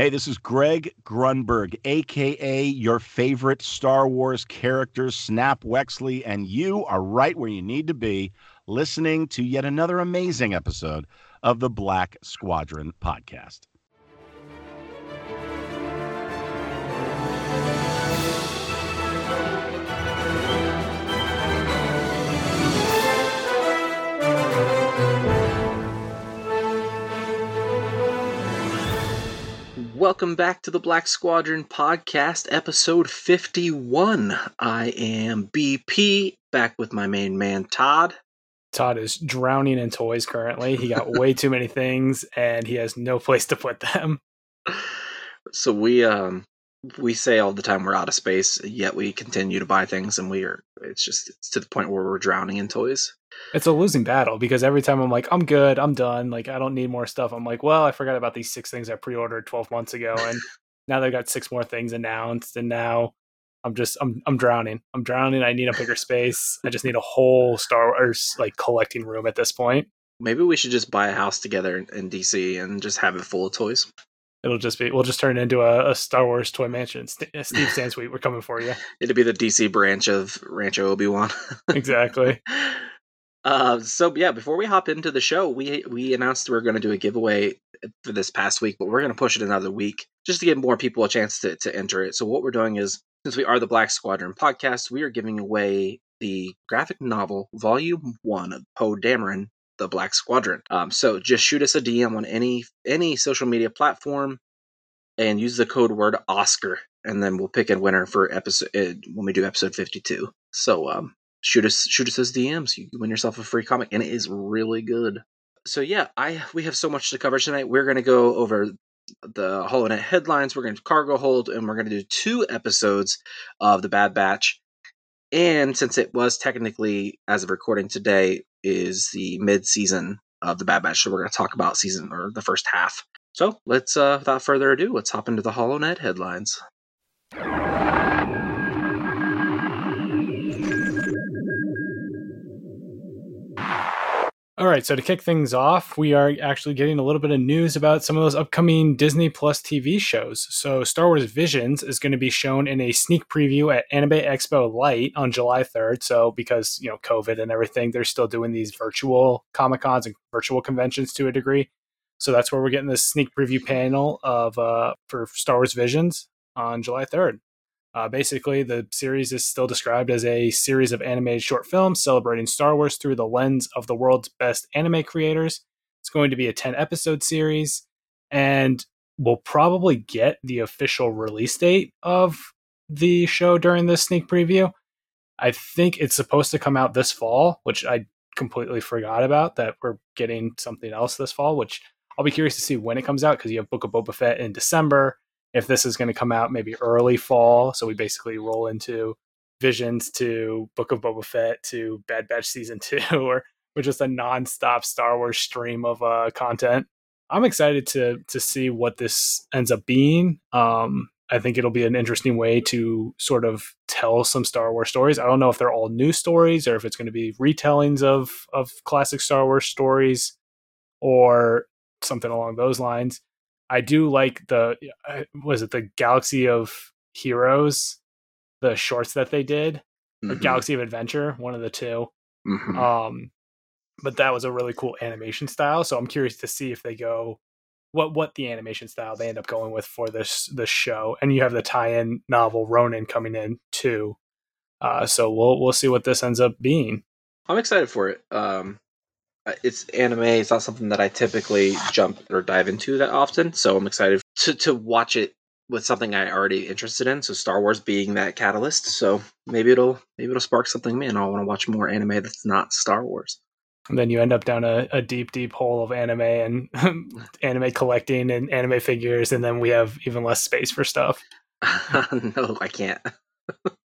Hey, this is Greg Grunberg, aka your favorite Star Wars character, Snap Wexley, and you are right where you need to be, listening to yet another amazing episode of the Black Squadron podcast. Welcome back to the Black Squadron podcast, episode 51. I am BP, back with my main man, Todd. Todd is drowning in toys currently. He got way too many things and he has no place to put them. So we um we say all the time we're out of space, yet we continue to buy things and we are it's just it's to the point where we're drowning in toys. It's a losing battle because every time I'm like, I'm good, I'm done, like I don't need more stuff. I'm like, well, I forgot about these six things I pre-ordered 12 months ago and now they've got six more things announced and now I'm just I'm I'm drowning. I'm drowning. I need a bigger space. I just need a whole Star Wars like collecting room at this point. Maybe we should just buy a house together in, in DC and just have it full of toys. It'll just be we'll just turn it into a, a Star Wars toy mansion. St- uh, Steve Sansweet, we're coming for you. It'll be the DC branch of Rancho Obi Wan. exactly. Uh, so yeah, before we hop into the show, we we announced we are going to do a giveaway for this past week, but we're going to push it another week just to give more people a chance to to enter it. So what we're doing is, since we are the Black Squadron podcast, we are giving away the graphic novel Volume One of Poe Dameron, The Black Squadron. Um, so just shoot us a DM on any any social media platform and use the code word Oscar, and then we'll pick a winner for episode uh, when we do episode fifty two. So um, shoot us shoot us as DMs. You win yourself a free comic, and it is really good. So yeah, I we have so much to cover tonight. We're gonna go over the HoloNet headlines. We're gonna cargo hold, and we're gonna do two episodes of the Bad Batch. And since it was technically, as of recording today, is the mid season of the Bad Batch, so we're gonna talk about season or the first half. So let's, uh, without further ado, let's hop into the HoloNet headlines. All right, so to kick things off, we are actually getting a little bit of news about some of those upcoming Disney Plus TV shows. So, Star Wars Visions is going to be shown in a sneak preview at Anime Expo Lite on July 3rd. So, because, you know, COVID and everything, they're still doing these virtual Comic Cons and virtual conventions to a degree. So, that's where we're getting this sneak preview panel of uh, for Star Wars Visions on July 3rd. Uh, basically, the series is still described as a series of animated short films celebrating Star Wars through the lens of the world's best anime creators. It's going to be a 10 episode series, and we'll probably get the official release date of the show during this sneak preview. I think it's supposed to come out this fall, which I completely forgot about that we're getting something else this fall, which I'll be curious to see when it comes out because you have Book of Boba Fett in December if this is going to come out maybe early fall. So we basically roll into Visions to Book of Boba Fett to Bad Batch season two, or we're just a nonstop Star Wars stream of uh, content. I'm excited to to see what this ends up being. Um, I think it'll be an interesting way to sort of tell some Star Wars stories. I don't know if they're all new stories or if it's going to be retellings of of classic Star Wars stories or something along those lines. I do like the uh, was it the Galaxy of Heroes, the shorts that they did, mm-hmm. or Galaxy of Adventure, one of the 2 mm-hmm. Um, but that was a really cool animation style. So I'm curious to see if they go what what the animation style they end up going with for this this show. And you have the tie-in novel Ronin coming in too. Uh, so we'll we'll see what this ends up being. I'm excited for it. Um, Uh, it's anime. It's not something that I typically jump or dive into that often. So I'm excited to to watch it with something I already interested in. So Star Wars being that catalyst. So maybe it'll maybe it'll spark something in me, and I'll want to watch more anime that's not Star Wars. And then you end up down a, a deep, deep hole of anime and anime collecting and anime figures, and then we have even less space for stuff. no, I can't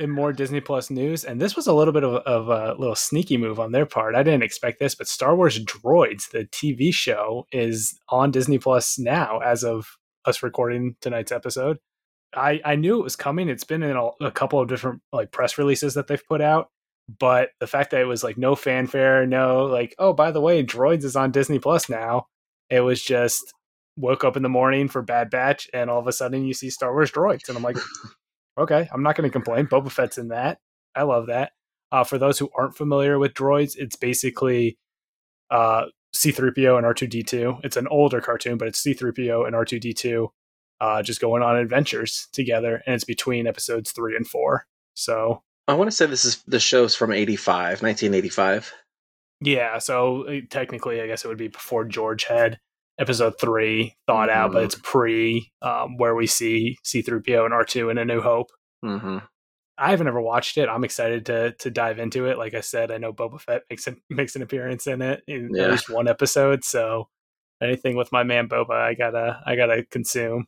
in more Disney Plus news, and this was a little bit of, of, a little sneaky move on their part. I didn't expect this, but Star Wars Droids, the TV show, is on Disney Plus now as of us recording tonight's episode. I, I knew it was coming. It's been in a, a couple of different like press releases that they've put out, but the fact that it was like no fanfare, no like, oh, by the way, Droids is on Disney Plus now. It was just woke up in the morning for Bad Batch, and all of a sudden you see Star Wars droids, and I'm like, okay, I'm not going to complain. Boba Fett's in that. I love that. Uh, for those who aren't familiar with droids, it's basically uh, C3PO and R2D2. It's an older cartoon, but it's C3PO and R2D2 uh, just going on adventures together, and it's between episodes three and four. So I want to say this is the show's from 85, 1985. Yeah, so uh, technically, I guess it would be before George had episode three thought mm-hmm. out, but it's pre um, where we see C3PO and R2 in A New Hope. Mm-hmm. I haven't ever watched it. I'm excited to to dive into it. Like I said, I know Boba Fett makes an, makes an appearance in it in yeah. at least one episode. So anything with my man Boba, I gotta I gotta consume.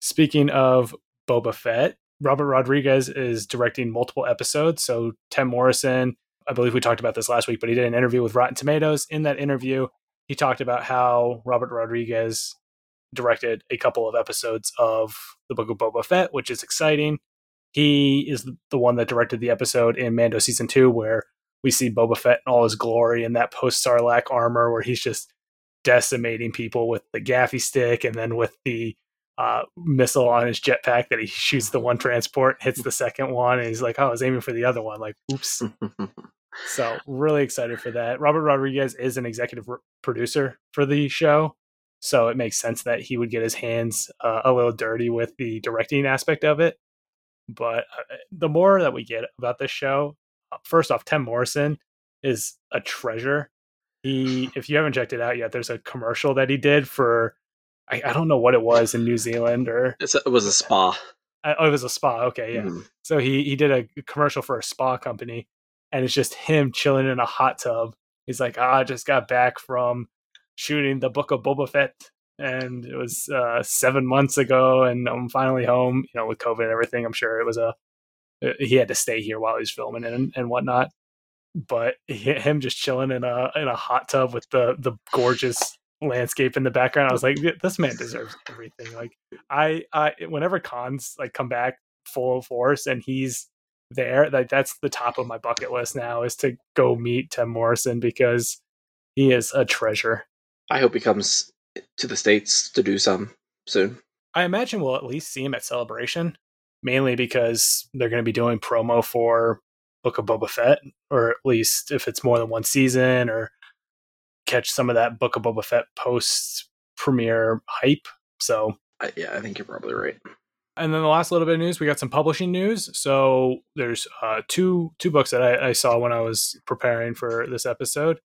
Speaking of Boba Fett, Robert Rodriguez is directing multiple episodes. So Tim Morrison, I believe we talked about this last week, but he did an interview with Rotten Tomatoes. In that interview, he talked about how Robert Rodriguez directed a couple of episodes of the Book of Boba Fett, which is exciting. He is the one that directed the episode in Mando season two where we see Boba Fett in all his glory in that post Sarlacc armor, where he's just decimating people with the gaffi stick, and then with the uh, missile on his jetpack that he shoots the one transport, hits the second one, and he's like, "Oh, I was aiming for the other one." Like, oops. so really excited for that. Robert Rodriguez is an executive producer for the show, so it makes sense that he would get his hands uh, a little dirty with the directing aspect of it. But uh, the more that we get about this show, uh, first off, Tim Morrison is a treasure. He, if you haven't checked it out yet, there's a commercial that he did for I, I don't know what it was in New Zealand or a, it was a spa. Uh, oh, it was a spa. Okay, yeah. Mm. So he he did a commercial for a spa company, and it's just him chilling in a hot tub. He's like, ah, I just got back from shooting the Book of Boba Fett, and it was uh, seven months ago, and I'm finally home. You know, with COVID and everything, I'm sure it was a uh, he had to stay here while he was filming and and whatnot. But him just chilling in a in a hot tub with the the gorgeous landscape in the background. I was like, this man deserves everything. Like I, I, whenever cons like come back full force and he's there, like that's the top of my bucket list now is to go meet Tim Morrison because he is a treasure. I hope he comes to the states to do some soon. I imagine we'll at least see him at Celebration, mainly because they're going to be doing promo for Book of Boba Fett, or at least if it's more than one season, or catch some of that Book of Boba Fett post premiere hype. So uh, yeah, I think you're probably right. And then the last little bit of news, we got some publishing news. So there's uh, two two books that I, I saw when I was preparing for this episode.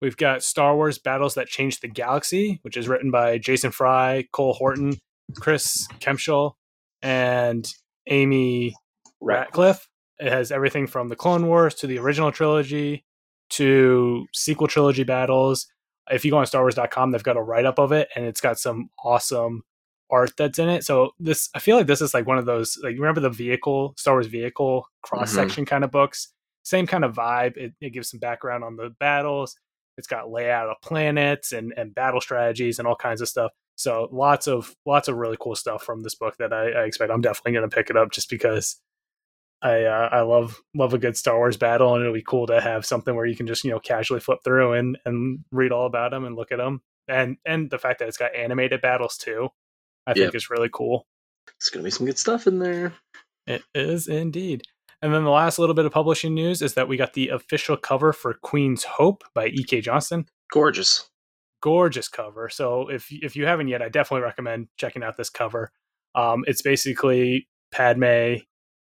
We've got Star Wars Battles That Changed the Galaxy, which is written by Jason Fry, Cole Horton, Chris Kempshall, and Amy Ratcliffe. It has everything from the Clone Wars to the original trilogy to sequel trilogy battles. If you go on StarWars.com, they've got a write up of it, and it's got some awesome art that's in it. So this, I feel like this is like one of those like you remember the vehicle Star Wars vehicle cross section mm-hmm. kind of books. Same kind of vibe. It, it gives some background on the battles. It's got layout of planets and and battle strategies and all kinds of stuff. So lots of lots of really cool stuff from this book that I, I expect. I'm definitely going to pick it up just because I uh, I love love a good Star Wars battle, and it'll be cool to have something where you can just you know casually flip through and and read all about them and look at them, and and the fact that it's got animated battles too, I think is really cool. It's gonna be some good stuff in there. It is indeed. And then the last little bit of publishing news is that we got the official cover for Queen's Hope by E.K. Johnston. Gorgeous, gorgeous cover. So if if you haven't yet, I definitely recommend checking out this cover. Um, it's basically Padme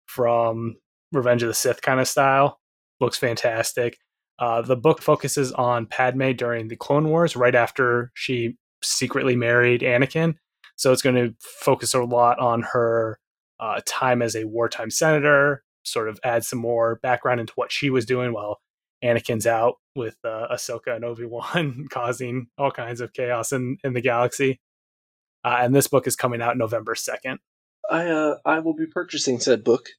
from Revenge of the Sith kind of style. Looks fantastic. Uh, the book focuses on Padme during the Clone Wars, right after she secretly married Anakin. So it's going to focus a lot on her uh, time as a wartime senator, sort of add some more background into what she was doing while Anakin's out with uh, Ahsoka and Obi Wan, causing all kinds of chaos in, in the galaxy. Uh, and this book is coming out November 2nd. I uh I will be purchasing said book.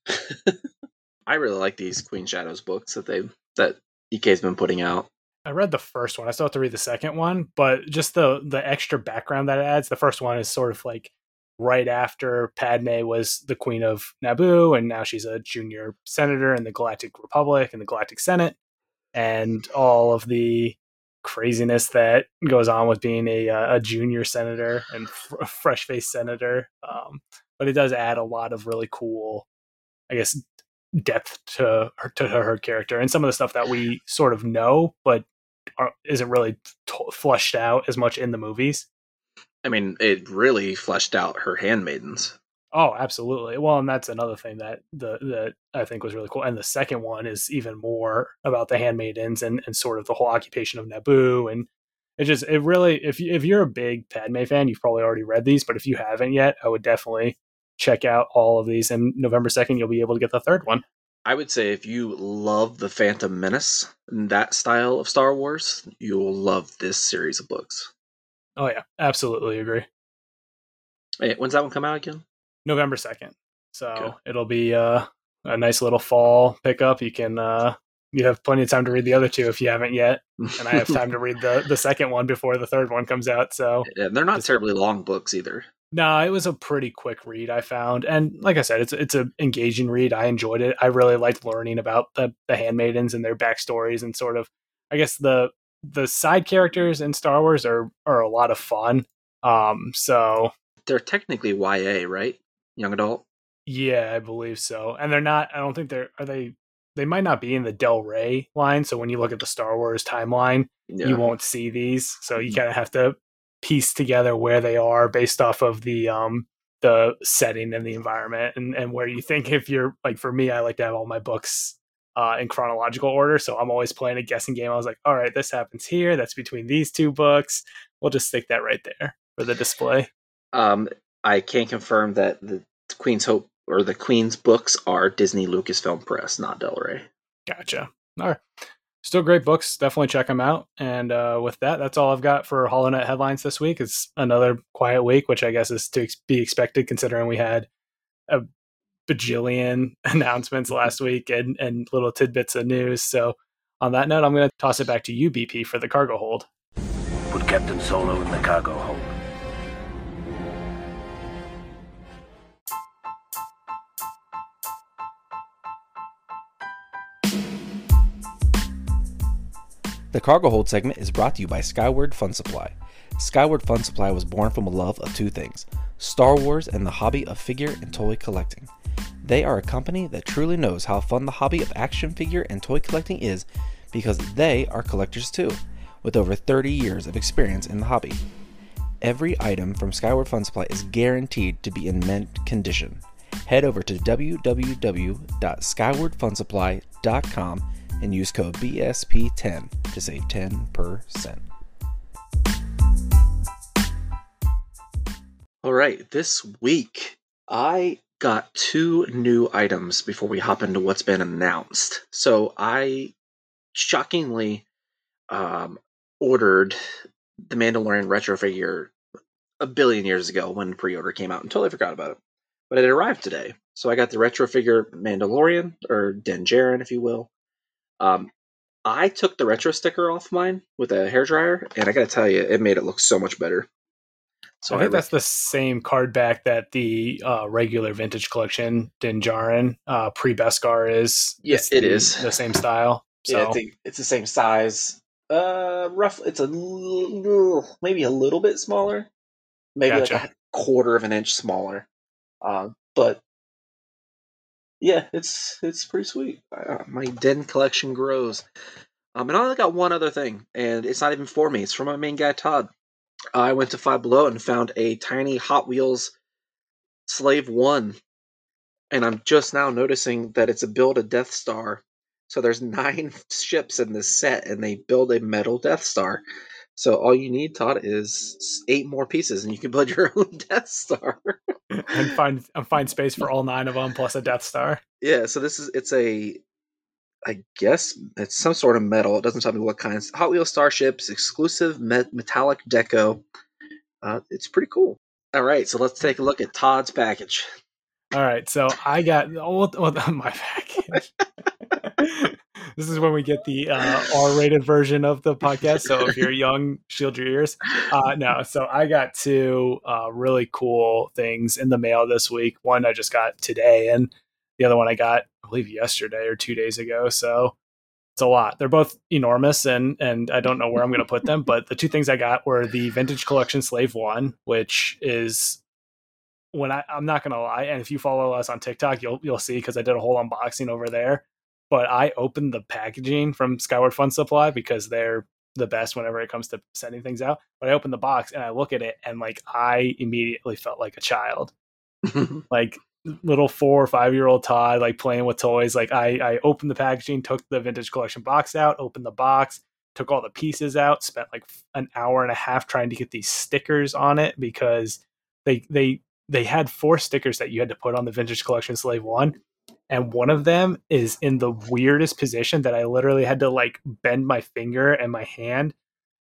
I really like these Queen Shadows books that they that EK's been putting out. I read the first one. I still have to read the second one, but just the the extra background that it adds. The first one is sort of like right after Padme was the queen of Naboo, and now she's a junior senator in the Galactic Republic and the Galactic Senate, and all of the craziness that goes on with being a, uh, a junior senator and f- fresh faced senator. Um, but it does add a lot of really cool, I guess, depth to her, to her character and some of the stuff that we sort of know, but are, isn't really t- fleshed out as much in the movies. I mean, it really fleshed out her handmaidens. Oh, absolutely. Well, and that's another thing that the that I think was really cool. And the second one is even more about the handmaidens and, and sort of the whole occupation of Naboo. And it just it really if you, if you're a big Padme fan, you've probably already read these, but if you haven't yet, I would definitely check out all of these. And November second, you'll be able to get the third one. I would say if you love the Phantom Menace and that style of Star Wars, you'll love this series of books. Oh yeah, absolutely agree. Hey, when's that one come out again? November 2nd. So okay. it'll be uh, a nice little fall pickup. You can uh, you have plenty of time to read the other two if you haven't yet, and I have time to read the the second one before the third one comes out. So yeah, they're not terribly long books either. No, it was a pretty quick read I found, and like I said, it's it's an engaging read. I enjoyed it. I really liked learning about the the handmaidens and their backstories and sort of, I guess the the side characters in Star Wars are are a lot of fun. Um, so they're technically YA, right? Young adult. Yeah, I believe so. And they're not. I don't think they're. Are they? They might not be in the Del Rey line. So when you look at the Star Wars timeline, yeah. you won't see these. So you mm-hmm. kind of have to piece together where they are based off of the um the setting and the environment and and where you think if you're like for me, I like to have all my books uh, in chronological order. So I'm always playing a guessing game. I was like, all right, this happens here. That's between these two books. We'll just stick that right there for the display. Um, I can confirm that the Queen's Hope or the Queen's books are Disney Lucasfilm Press, not Del Rey. Gotcha. All right. Still great books. Definitely check them out. And uh, with that, that's all I've got for HoloNet headlines this week. It's another quiet week, which I guess is to be expected considering we had a bajillion announcements last week and, and little tidbits of news. So, on that note, I'm going to toss it back to you, BP, for the cargo hold. Put Captain Solo in the cargo hold. The Cargo Hold segment is brought to you by Skyward Fun Supply. Skyward Fun Supply was born from a love of two things Star Wars and the hobby of figure and toy collecting. They are a company that truly knows how fun the hobby of action figure and toy collecting is because they are collectors too, with over 30 years of experience in the hobby. Every item from Skyward Fun Supply is guaranteed to be in mint condition. Head over to www.skywardfunsupply.com and use code BSP10 to save 10%. All right, this week I got two new items before we hop into what's been announced. So I shockingly um, ordered the Mandalorian retro figure a billion years ago when pre-order came out and totally forgot about it. But it arrived today. So I got the retro figure Mandalorian or Din if you will, um, I took the retro sticker off mine with a hair dryer, and I got to tell you, it made it look so much better. So I think I that's the same card back that the uh, regular vintage collection Din Djarin uh, pre Beskar is. Yes, yeah, it the, is the same style. So. Yeah, it's, it's, the same size. Uh, rough. It's a little, maybe a little bit smaller, maybe gotcha. like a quarter of an inch smaller. Uh, but yeah, it's it's pretty sweet. Uh, my Den collection grows. Um, and I only got one other thing, and it's not even for me. It's from my main guy Todd. I went to Five Below and found a tiny Hot Wheels Slave One, and I'm just now noticing that it's a build a Death Star. So there's nine ships in this set, and they build a metal Death Star. So all you need, Todd, is eight more pieces, and you can build your own Death Star. And find and find space for all nine of them plus a Death Star. Yeah, so this is it's a, I guess it's some sort of metal. It doesn't tell me what kinds. Hot Wheels starships, exclusive met- metallic deco. Uh, it's pretty cool. All right, so let's take a look at Todd's package. All right, so I got oh, my package. this is when we get the uh, R-rated version of the podcast. So if you're young, shield your ears. Uh, no, so I got two uh, really cool things in the mail this week. One I just got today, and the other one I got, I believe, yesterday or two days ago. So It's a lot. They're both enormous, and and I don't know where I'm going to put them. But the two things I got were the Vintage Collection Slave One, which is when I I'm not to lie, and if you follow us on TikTok, you'll you'll see because I did a whole unboxing over there. But I opened the packaging from Skyward Fun Supply because they're the best whenever it comes to sending things out. But I opened the box and I look at it and like I immediately felt like a child. like little four or five year old Todd, like playing with toys. Like I, I opened the packaging, took the vintage collection box out, opened the box, took all the pieces out, spent like an hour and a half trying to get these stickers on it because they they they had four stickers that you had to put on the vintage collection slave one. And one of them is in the weirdest position that I literally had to like bend my finger and my hand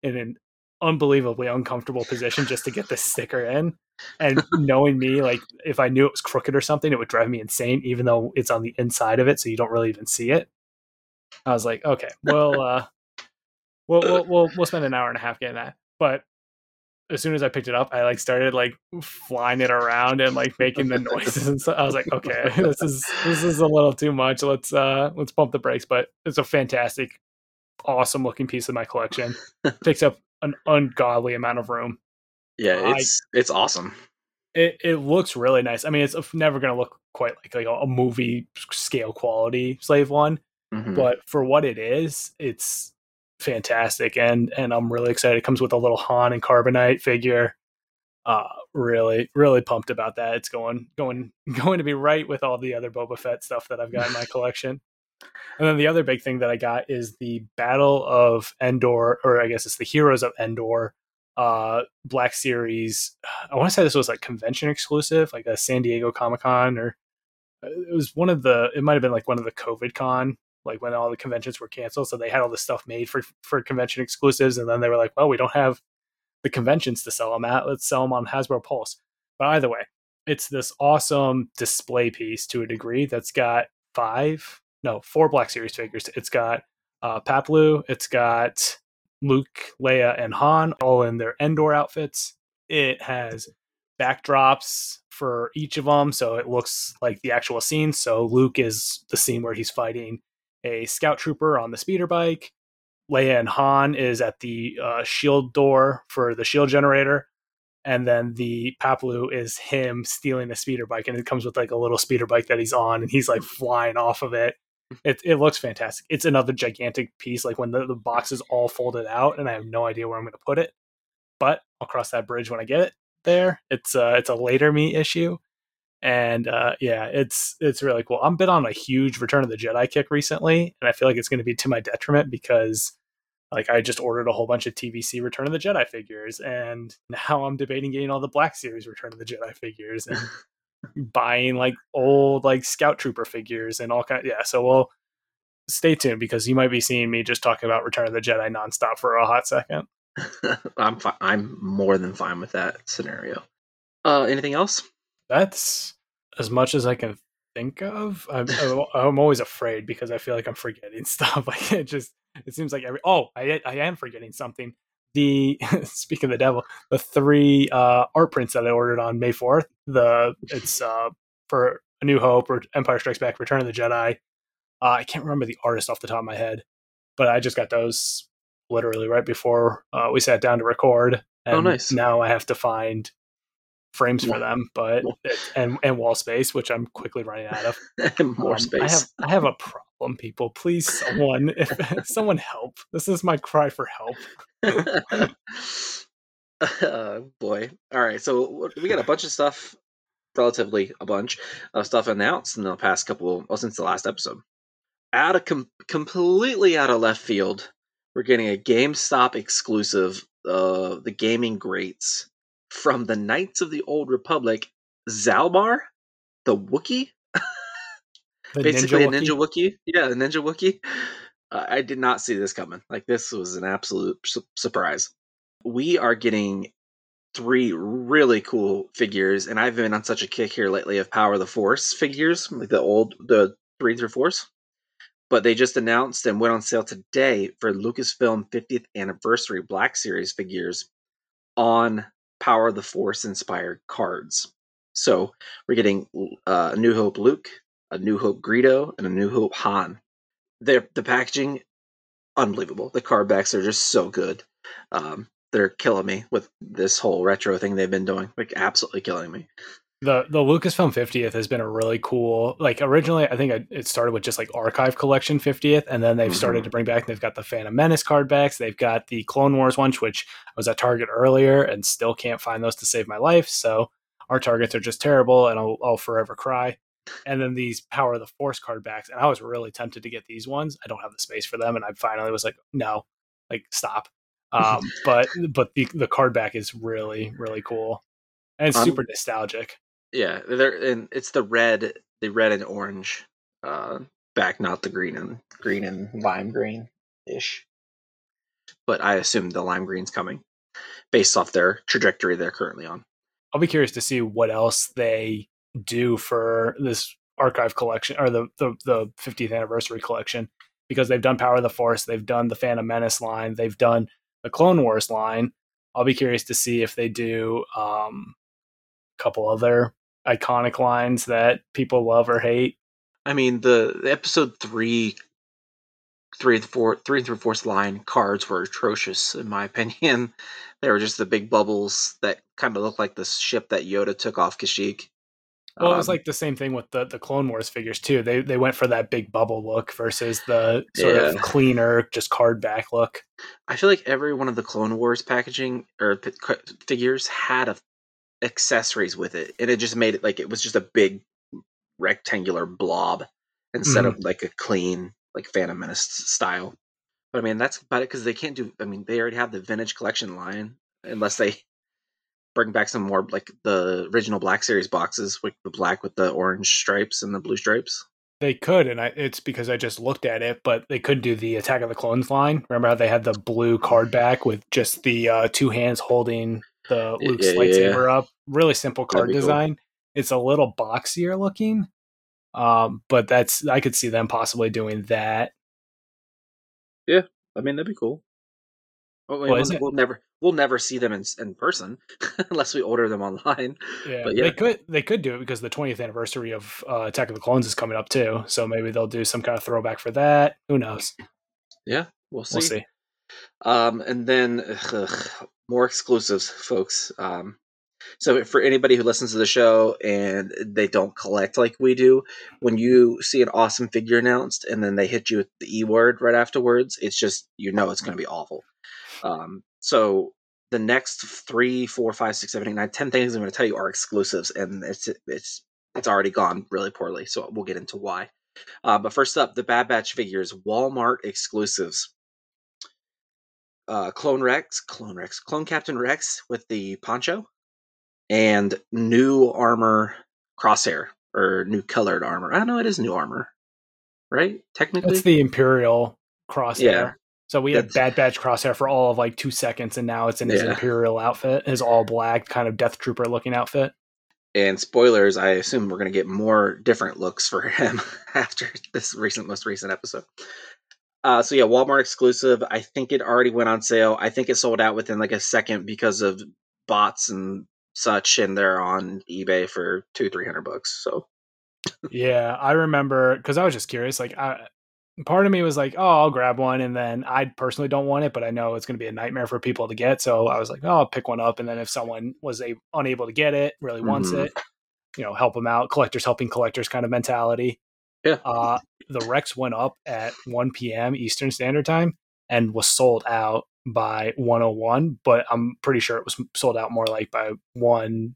in an unbelievably uncomfortable position just to get the sticker in. And knowing me, like if I knew it was crooked or something, it would drive me insane, even though it's on the inside of it, so you don't really even see it. I was like, okay, well, uh, we'll, we'll we'll we'll spend an hour and a half getting that. But as soon as I picked it up, I like started like flying it around and like making the noises and stuff. I was like, okay, this is this is a little too much. Let's uh let's pump the brakes. But it's a fantastic, awesome looking piece of my collection. Takes up an ungodly amount of room. Yeah, it's I, it's awesome. It it looks really nice. I mean, it's never going to look quite like, like a movie scale quality Slave One, mm-hmm. but for what it is, it's fantastic, and and I'm really excited. It comes with a little Han and Carbonite figure. Uh, really, really pumped about that. It's going going going to be right with all the other Boba Fett stuff that I've got in my collection. And then the other big thing that I got is the Battle of Endor, or I guess it's the Heroes of Endor uh Black Series. I want to say this was like convention exclusive, like a San Diego Comic Con, or uh, it was one of the. It might have been like one of the COVID Con, like when all the conventions were canceled. So they had all this stuff made for for convention exclusives, and then they were like, well, we don't have the conventions to sell them at. Let's sell them on Hasbro Pulse. But either way, it's this awesome display piece to a degree that's got five no four Black Series figures. It's got uh, Paploo, it's got Luke, Leia, and Han all in their Endor outfits. It has backdrops for each of them, so it looks like the actual scene. So Luke is the scene where he's fighting a scout trooper on the speeder bike. Leia and Han is at the uh, shield door for the shield generator, and then the Paploo is him stealing the speeder bike, and it comes with like a little speeder bike that he's on, and he's like flying off of it, it, it looks fantastic. It's another gigantic piece, like when the, the box is all folded out, and I have no idea where I'm going to put it. But I'll cross that bridge when I get it there. It's uh, it's a later me issue, and uh, yeah, it's it's really cool. I'm been on a huge Return of the Jedi kick recently, and I feel like it's going to be to my detriment because like I just ordered a whole bunch of TVC Return of the Jedi figures, and now I'm debating getting all the Black Series Return of the Jedi figures, and buying like old like scout trooper figures and all kind. Yeah, so we'll stay tuned because you might be seeing me just talking about Return of the Jedi nonstop for a hot second. I'm fi- I'm more than fine with that scenario. Uh, anything else? That's as much as I can think of. I'm I'm always afraid because I feel like I'm forgetting stuff. Like it just it seems like every oh I I am forgetting something the speaking of the devil, the three uh, art prints that I ordered on May fourth. The it's uh, for A New Hope or Empire Strikes Back, Return of the Jedi. Uh, I can't remember the artist off the top of my head, but I just got those literally right before uh, we sat down to record. Oh, and oh, nice! Now I have to find frames for them, but and and wall space, which I'm quickly running out of. More um, space. I have I have a problem, people. Please, someone, if, someone help. This is my cry for help. oh boy! All right, so we got a bunch of stuff, relatively a bunch of stuff announced in the past couple, well, since the last episode. Out of com- completely out of left field, we're getting a GameStop exclusive, uh, the gaming greats from the Knights of the Old Republic, Zaalbar, the Wookiee. Basically, ninja a ninja Wookiee. Yeah, a ninja Wookiee. Uh, I did not see this coming. Like, this was an absolute su- surprise. We are getting three really cool figures, and I've been on such a kick here lately of Power of the Force figures, like the old, the three through fours. But they just announced and went on sale today for Lucasfilm 50th anniversary Black Series figures on Power of the Force inspired cards. So we're getting uh, a New Hope Luke, a New Hope Greedo, and a New Hope Han. They're, the packaging unbelievable. The card backs are just so good. Um, they're killing me with this whole retro thing they've been doing. Like absolutely killing me. The the Lucasfilm 50th has been a really cool like originally I think it started with just like archive collection 50th and then they've started Mhm. to bring back they've got the Phantom Menace card backs they've got the Clone Wars ones which I was at Target earlier and still can't find those to save my life so our targets are just terrible and I'll, I'll forever cry. And then these Power of the Force card backs and I was really tempted to get these ones. I don't have the space for them and I finally was like no like stop. Um but but the the card back is really really cool and it's Um, super nostalgic Yeah, they're and it's the red, the red and orange uh, back, not the green and green and lime green ish. But I assume the lime green's coming based off their trajectory they're currently on. I'll be curious to see what else they do for this archive collection or the the, the 50th anniversary collection because they've done Power of the Force, they've done the Phantom Menace line, they've done the Clone Wars line. I'll be curious to see if they do um, a couple other iconic lines that people love or hate. I mean, the, the episode three, three and four, three through fourth line cards were atrocious in my opinion. They were just the big bubbles that kind of looked like the ship that Yoda took off Kashyyyk. Well, it was Um, like the same thing with the the Clone Wars figures too. They they went for that big bubble look versus the sort of cleaner, just card back look. I feel like every one of the Clone Wars packaging or figures had a accessories with it, and it just made it like it was just a big rectangular blob instead of like a clean like Phantom Menace style. But I mean, that's about it because they can't do. I mean, they already have the vintage collection line, unless they bring back some more like the original Black Series boxes with the black with the orange stripes and the blue stripes. They could, and I, it's because I just looked at it, but they could do the Attack of the Clones line. Remember how they had the blue card back with just the uh, two hands holding the Yeah, Luke's yeah, lightsaber up? Really simple card be cool. design. It's a little boxier looking, um, but that's I could see them possibly doing that. Yeah, I mean, that'd be cool. Well, Well, we'll, we'll never we'll never see them in in person unless we order them online. Yeah, But yeah. they could they could do it because the 20th anniversary of uh, Attack of the Clones is coming up too. So maybe they'll do some kind of throwback for that. Who knows? Yeah, we'll see. We'll see. Um, and then ugh, more exclusives, folks. Um, so for anybody who listens to the show and they don't collect like we do, when you see an awesome figure announced and then they hit you with the E word right afterwards, it's just you know it's going to be awful. Um, so the next three, four, five, six, seven, eight, nine, ten things I'm going to tell you are exclusives, and it's it's it's already gone really poorly. So we'll get into why. Uh, but first up, the Bad Batch figures, Walmart exclusives uh, Clone Rex, Clone Rex, Clone Captain Rex with the poncho, and new armor Crosshair or new colored armor. I don't know. It is new armor, right? Technically, it's the Imperial crosshair. Yeah. So we had Bad Batch crosshair for all of like two seconds, and now it's in his Yeah. Imperial outfit, his all black kind of Death Trooper looking outfit. and spoilers. I assume we're going to get more different looks for him after this recent, most recent episode. Uh, so yeah, Walmart exclusive. I think it already went on sale. I think it sold out within like a second because of bots and such, and they're on eBay for two, three hundred bucks. So yeah, I remember because I was just curious. Like, I, part of me was like, "Oh, I'll grab one," and then I personally don't want it, but I know it's going to be a nightmare for people to get. So I was like, "Oh, I'll pick one up," and then if someone was a, unable to get it, really wants Mhm. it, you know, help them out. Collectors helping collectors kind of mentality. Yeah. Uh, the Rex went up at 1 p.m. Eastern Standard Time and was sold out by 101, but I'm pretty sure it was sold out more like by 1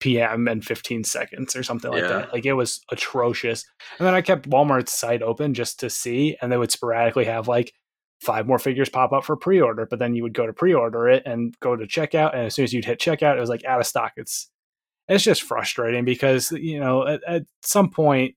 p.m. and 15 seconds or something like Yeah. that. Like it was atrocious. And then I kept Walmart's site open just to see, and they would sporadically have like five more figures pop up for pre-order, but then you would go to pre-order it and go to checkout, and as soon as you'd hit checkout, it was like out of stock. It's it's just frustrating because you know at, at some point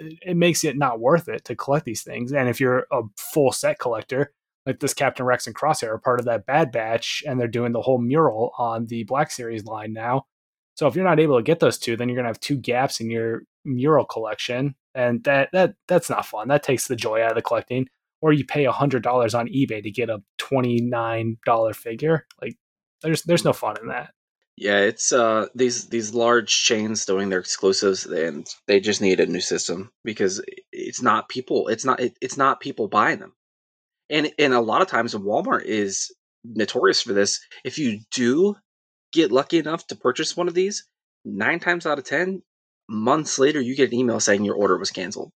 it makes it not worth it to collect these things. And if you're a full set collector, like this Captain Rex and Crosshair are part of that Bad Batch, and they're doing the whole mural on the Black Series line now. So if you're not able to get those two, then you're gonna have two gaps in your mural collection, and that that that's not fun. That takes the joy out of the collecting. Or you pay hundred dollars on eBay to get a twenty nine dollar figure. Like there's there's no fun in that. Yeah, it's uh these these large chains doing their exclusives, and they just need a new system because it's not people. It's not it, it's not people buying them. And and a lot of times Walmart is notorious for this. If you do get lucky enough to purchase one of these, nine times out of ten, months later you get an email saying your order was canceled.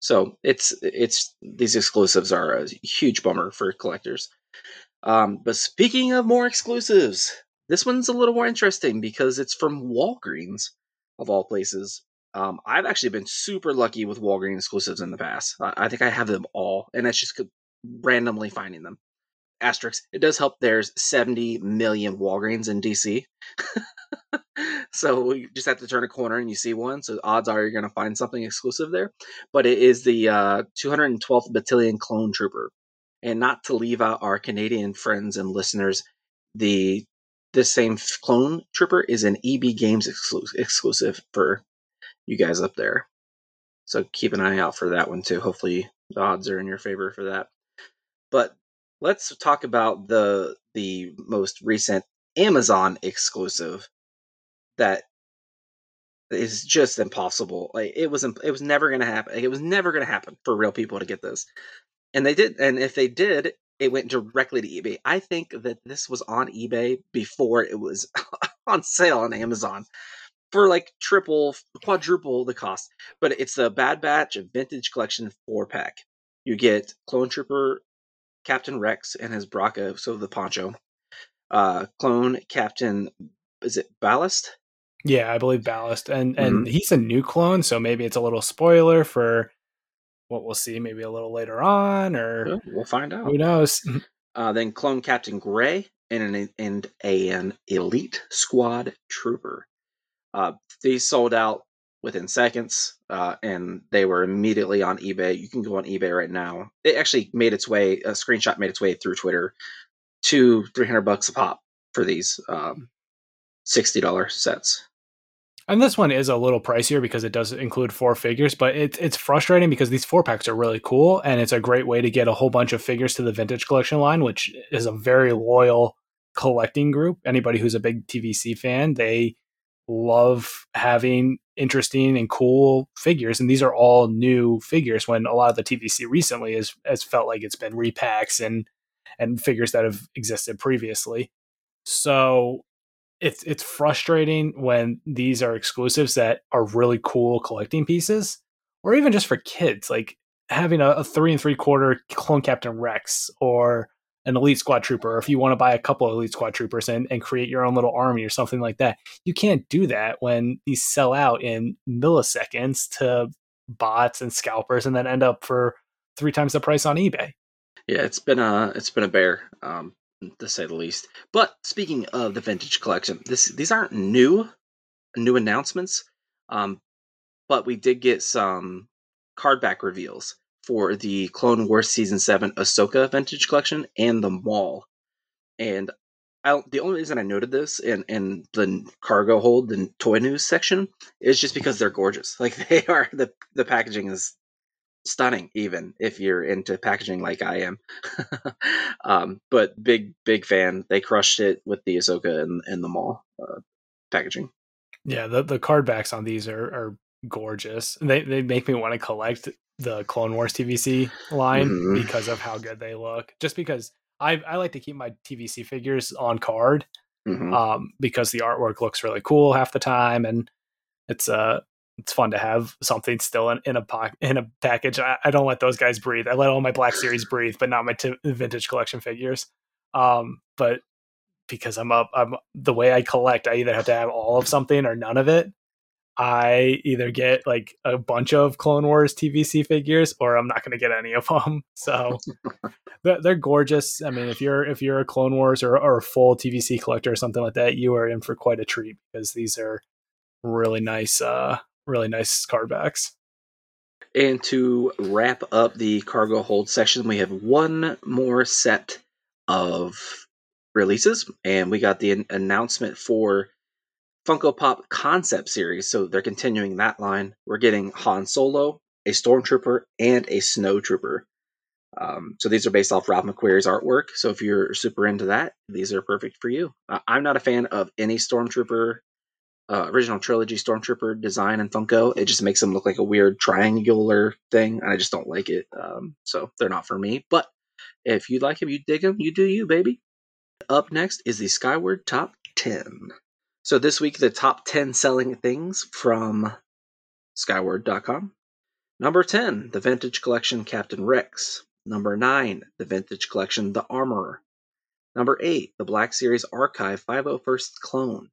So it's it's these exclusives are a huge bummer for collectors. Um, but speaking of more exclusives, this one's a little more interesting because it's from Walgreens of all places. Um, I've actually been super lucky with Walgreens exclusives in the past. I, I think I have them all, and that's just randomly finding them. Asterisk, it does help there's 70 million Walgreens in DC. so you just have to turn a corner and you see one. So odds are you're going to find something exclusive there. But it is the uh, 212th Battalion Clone Trooper. And not to leave out our Canadian friends and listeners, the this same clone trooper is an EB Games exclu- exclusive for you guys up there. So keep an eye out for that one too. Hopefully the odds are in your favor for that. But let's talk about the the most recent Amazon exclusive that is just impossible. Like it was it was never going to happen. It was never going to happen for real people to get this. And they did and if they did, it went directly to eBay. I think that this was on eBay before it was on sale on Amazon for like triple, quadruple the cost. But it's the Bad Batch Vintage Collection four pack. You get Clone Trooper Captain Rex and his Bracca, so the poncho. Uh, clone Captain, is it Ballast? Yeah, I believe Ballast, and and mm-hmm. he's a new clone, so maybe it's a little spoiler for what we'll see maybe a little later on, or we'll find out. Who knows? Uh, then clone Captain Grey and an and an elite squad trooper. Uh, these sold out within seconds, uh, and they were immediately on eBay. You can go on eBay right now. It actually made its way. A screenshot made its way through Twitter to three hundred bucks a pop for these um, sixty dollar sets. And this one is a little pricier because it does include four figures, but it's it's frustrating because these four packs are really cool and it's a great way to get a whole bunch of figures to the vintage collection line, which is a very loyal collecting group. Anybody who's a big TVC fan, they love having interesting and cool figures and these are all new figures when a lot of the tvc recently has, has felt like it's been repacks and and figures that have existed previously so it's it's frustrating when these are exclusives that are really cool collecting pieces or even just for kids like having a, a three and three quarter clone captain rex or an elite squad trooper, or if you want to buy a couple of elite squad troopers and, and create your own little army or something like that, you can't do that when these sell out in milliseconds to bots and scalpers and then end up for three times the price on eBay. Yeah, it's been a it's been a bear, um, to say the least. But speaking of the vintage collection, this these aren't new new announcements, um, but we did get some card back reveals for the Clone Wars Season 7 Ahsoka Vintage Collection and the Maul. And I, the only reason I noted this in, in the cargo hold, the toy news section, is just because they're gorgeous. Like they are, the, the packaging is stunning, even if you're into packaging like I am. um, but big, big fan. They crushed it with the Ahsoka and, and the Maul uh, packaging. Yeah, the, the card backs on these are, are gorgeous. They, they make me want to collect the Clone Wars TVC line mm-hmm. because of how good they look. Just because I I like to keep my TVC figures on card mm-hmm. um, because the artwork looks really cool half the time, and it's uh it's fun to have something still in, in a po- in a package. I, I, don't let those guys breathe. I let all my Black Series breathe, but not my t- vintage collection figures. Um, but because I'm up, I'm the way I collect. I either have to have all of something or none of it. I either get like a bunch of Clone Wars TVC figures or I'm not going to get any of them. So they're gorgeous. I mean, if you're if you're a Clone Wars or, or a full TVC collector or something like that, you are in for quite a treat because these are really nice, uh, really nice card backs. And to wrap up the cargo hold section, we have one more set of releases, and we got the announcement for Funko Pop concept series, so they're continuing that line. We're getting Han Solo, a Stormtrooper, and a Snowtrooper. Um, so these are based off Ralph McQuarrie's artwork. So if you're super into that, these are perfect for you. Uh, I'm not a fan of any Stormtrooper uh, original trilogy Stormtrooper design and Funko. It just makes them look like a weird triangular thing, and I just don't like it. Um, so they're not for me. But if you like them, you dig them, you do you, baby. Up next is the Skyward Top 10. So this week, the top 10 selling things from Skyward.com. Number 10, the Vintage Collection Captain Rex. Number 9, the Vintage Collection The Armorer. Number 8, the Black Series Archive 501st Clone.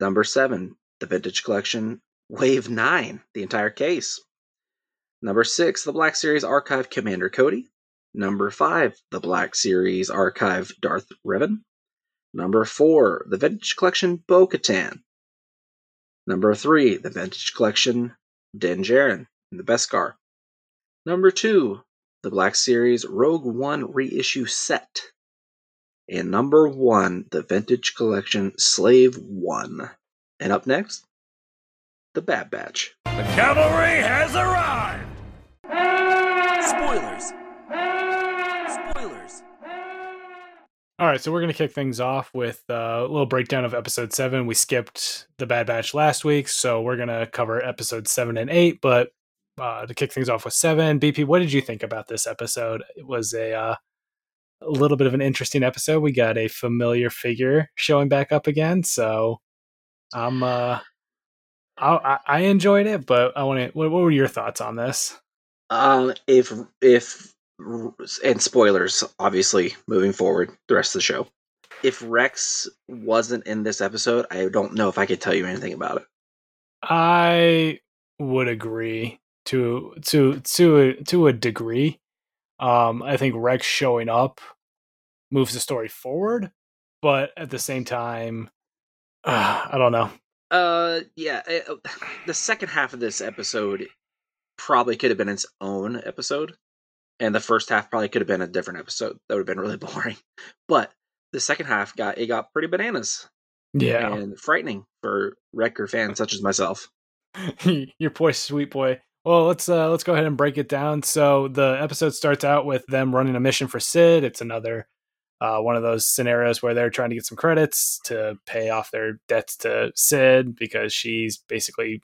Number 7, the Vintage Collection Wave 9, the entire case. Number 6, the Black Series Archive Commander Cody. Number 5, the Black Series Archive Darth Revan. Number 4, the Vintage Collection Bo Katan. Number 3, the Vintage Collection Din Djarin and the Beskar. Number 2, the Black Series Rogue One reissue set. And number 1, the Vintage Collection Slave 1. And up next, the Bad Batch. The cavalry has arrived! Spoilers! Spoilers! All right, so we're going to kick things off with uh, a little breakdown of episode seven. We skipped the Bad Batch last week, so we're going to cover episode seven and eight. But uh, to kick things off with seven, BP, what did you think about this episode? It was a uh, a little bit of an interesting episode. We got a familiar figure showing back up again, so I'm uh, I, I enjoyed it. But I want to. What, what were your thoughts on this? Um, if if and spoilers, obviously, moving forward, the rest of the show. If Rex wasn't in this episode, I don't know if I could tell you anything about it. I would agree to to to a, to a degree. Um, I think Rex showing up moves the story forward, but at the same time, uh, I don't know. Uh, yeah, it, the second half of this episode probably could have been its own episode, and the first half probably could have been a different episode. That would have been really boring. But the second half got it got pretty bananas Yeah, and frightening for Wrecker fans such as myself. your poor sweet boy. Well, let's uh let's go ahead and break it down. So the episode starts out with them running a mission for Sid. It's another uh, one of those scenarios where they're trying to get some credits to pay off their debts to Sid because she's basically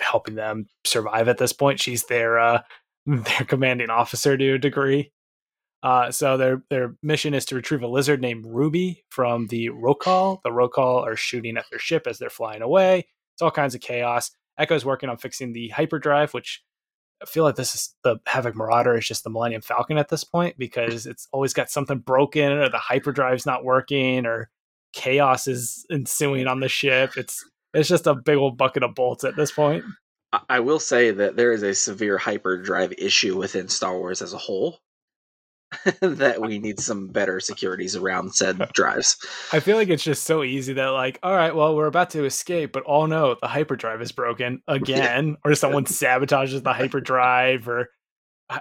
helping them survive at this point. She's their uh, their commanding officer to a degree. Uh, so their their mission is to retrieve a lizard named Ruby from the Rokal. The Rokal are shooting at their ship as they're flying away. It's all kinds of chaos. Echo's working on fixing the hyperdrive, which I feel like this is the Havoc Marauder is just the Millennium Falcon at this point because it's always got something broken or the hyperdrive's not working or chaos is ensuing on the ship. It's it's just a big old bucket of bolts at this point. I, I will say that there is a severe hyperdrive issue within Star Wars as a whole. that we need some better securities around said drives. I feel like it's just so easy that like, all right, well, we're about to escape, but oh no, the hyperdrive is broken again, or someone sabotages the hyperdrive, or uh,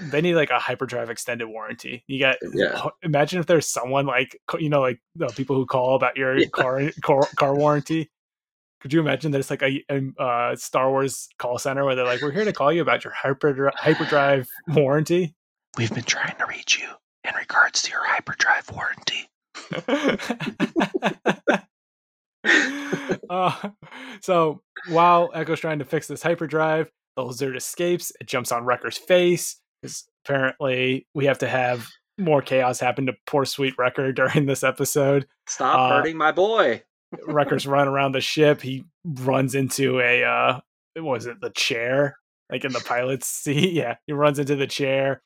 they need like a hyperdrive extended warranty. You got Yeah. imagine if there's someone like you know like the people who call about your Yeah. car, car car warranty. Could you imagine there's like a, a uh, Star Wars call center where they're like, "We're here to call you about your hyperdrive hyperdrive warranty." We've been trying to reach you in regards to your hyperdrive warranty. uh, so while Echo's trying to fix this hyperdrive, the lizard escapes. It jumps on Wrecker's face. Because apparently, we have to have more chaos happen to poor sweet Wrecker during this episode. Stop Uh, hurting my boy. Wrecker's run around the ship. He runs into a uh, what was it the chair, like in the pilot's seat? Yeah, he runs into the chair.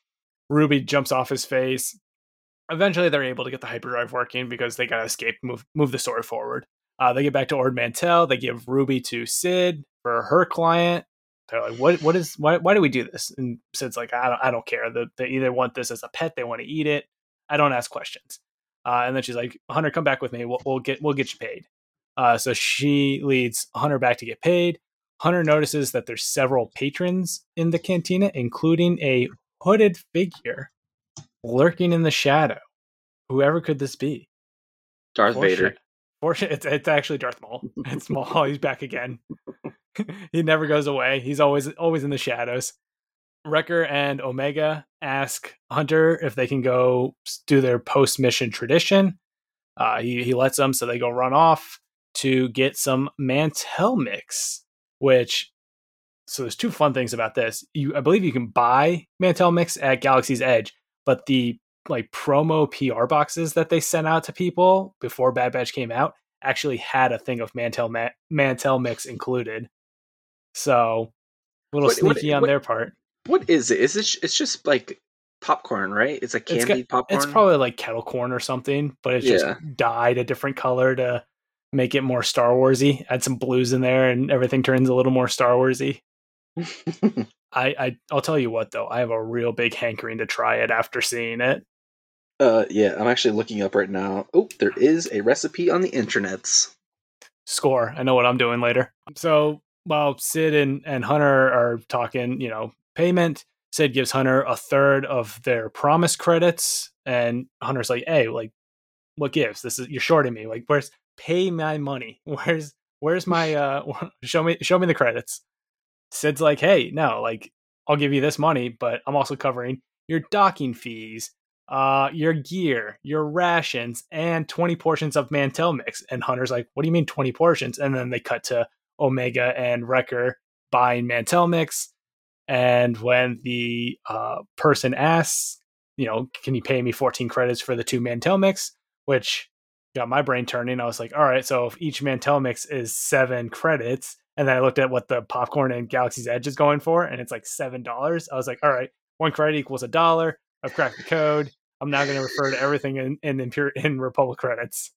Ruby jumps off his face. Eventually, they're able to get the hyperdrive working because they gotta escape, move move the story forward. Uh, they get back to Ord Mantell. They give Ruby to Sid for her client. They're like, "What? What is? Why? Why do we do this?" And Sid's like, "I don't. I don't care. The, they either want this as a pet. They want to eat it. I don't ask questions." Uh, and then she's like, "Hunter, come back with me. We'll, we'll get we'll get you paid." Uh, so she leads Hunter back to get paid. Hunter notices that there's several patrons in the cantina, including a hooded figure lurking in the shadow. Whoever could this be? Darth Fortunate- Vader. It's, it's actually Darth Maul. It's Maul. He's back again. he never goes away. He's always always in the shadows. Wrecker and Omega ask Hunter if they can go do their post mission tradition. Uh, he he lets them, so they go run off. to get some Mantell mix, which so there's two fun things about this. You I believe you can buy Mantell mix at Galaxy's Edge, but the like promo PR boxes that they sent out to people before Bad Batch came out actually had a thing of Mantell Ma- Mantell mix included. So a little What- what- sneaky on what- their part. What is it? Is it? It's just like popcorn, right? It's like It's candied got- popcorn. It's probably like kettle corn or something, but it's Yeah. just dyed a different color to make it more Star Warsy. Add some blues in there, and everything turns a little more Star Warsy. I, I I'll tell you what though, I have a real big hankering to try it after seeing it. uh, yeah, I'm actually looking up right now. Oh, there is a recipe on the internets. Score. I know what I'm doing later. So while Sid and, and Hunter are talking, you know, payment, Sid gives Hunter a third of their promise credits, and Hunter's like, "Hey, like, what gives? This is you're shorting me. Like, where's pay my money? Where's where's my uh? Show me show me the credits." Sid's like, "Hey, no, like, I'll give you this money, but I'm also covering your docking fees, uh, your gear, your rations, and 20 portions of Mantell mix." And Hunter's like, "What do you mean 20 portions?" And then they cut to Omega and Wrecker buying Mantell mix. And when the uh, person asks, you know, can you pay me 14 credits for the two Mantell mix? Which got my brain turning. I was like, all right, so if each Mantell mix is seven credits, and then I looked at what the popcorn and Galaxy's Edge is going for, and it's like seven dollars. I was like, all right, one credit equals a dollar. I've cracked the code. I'm now going to refer to everything in in Imperial in Republic credits.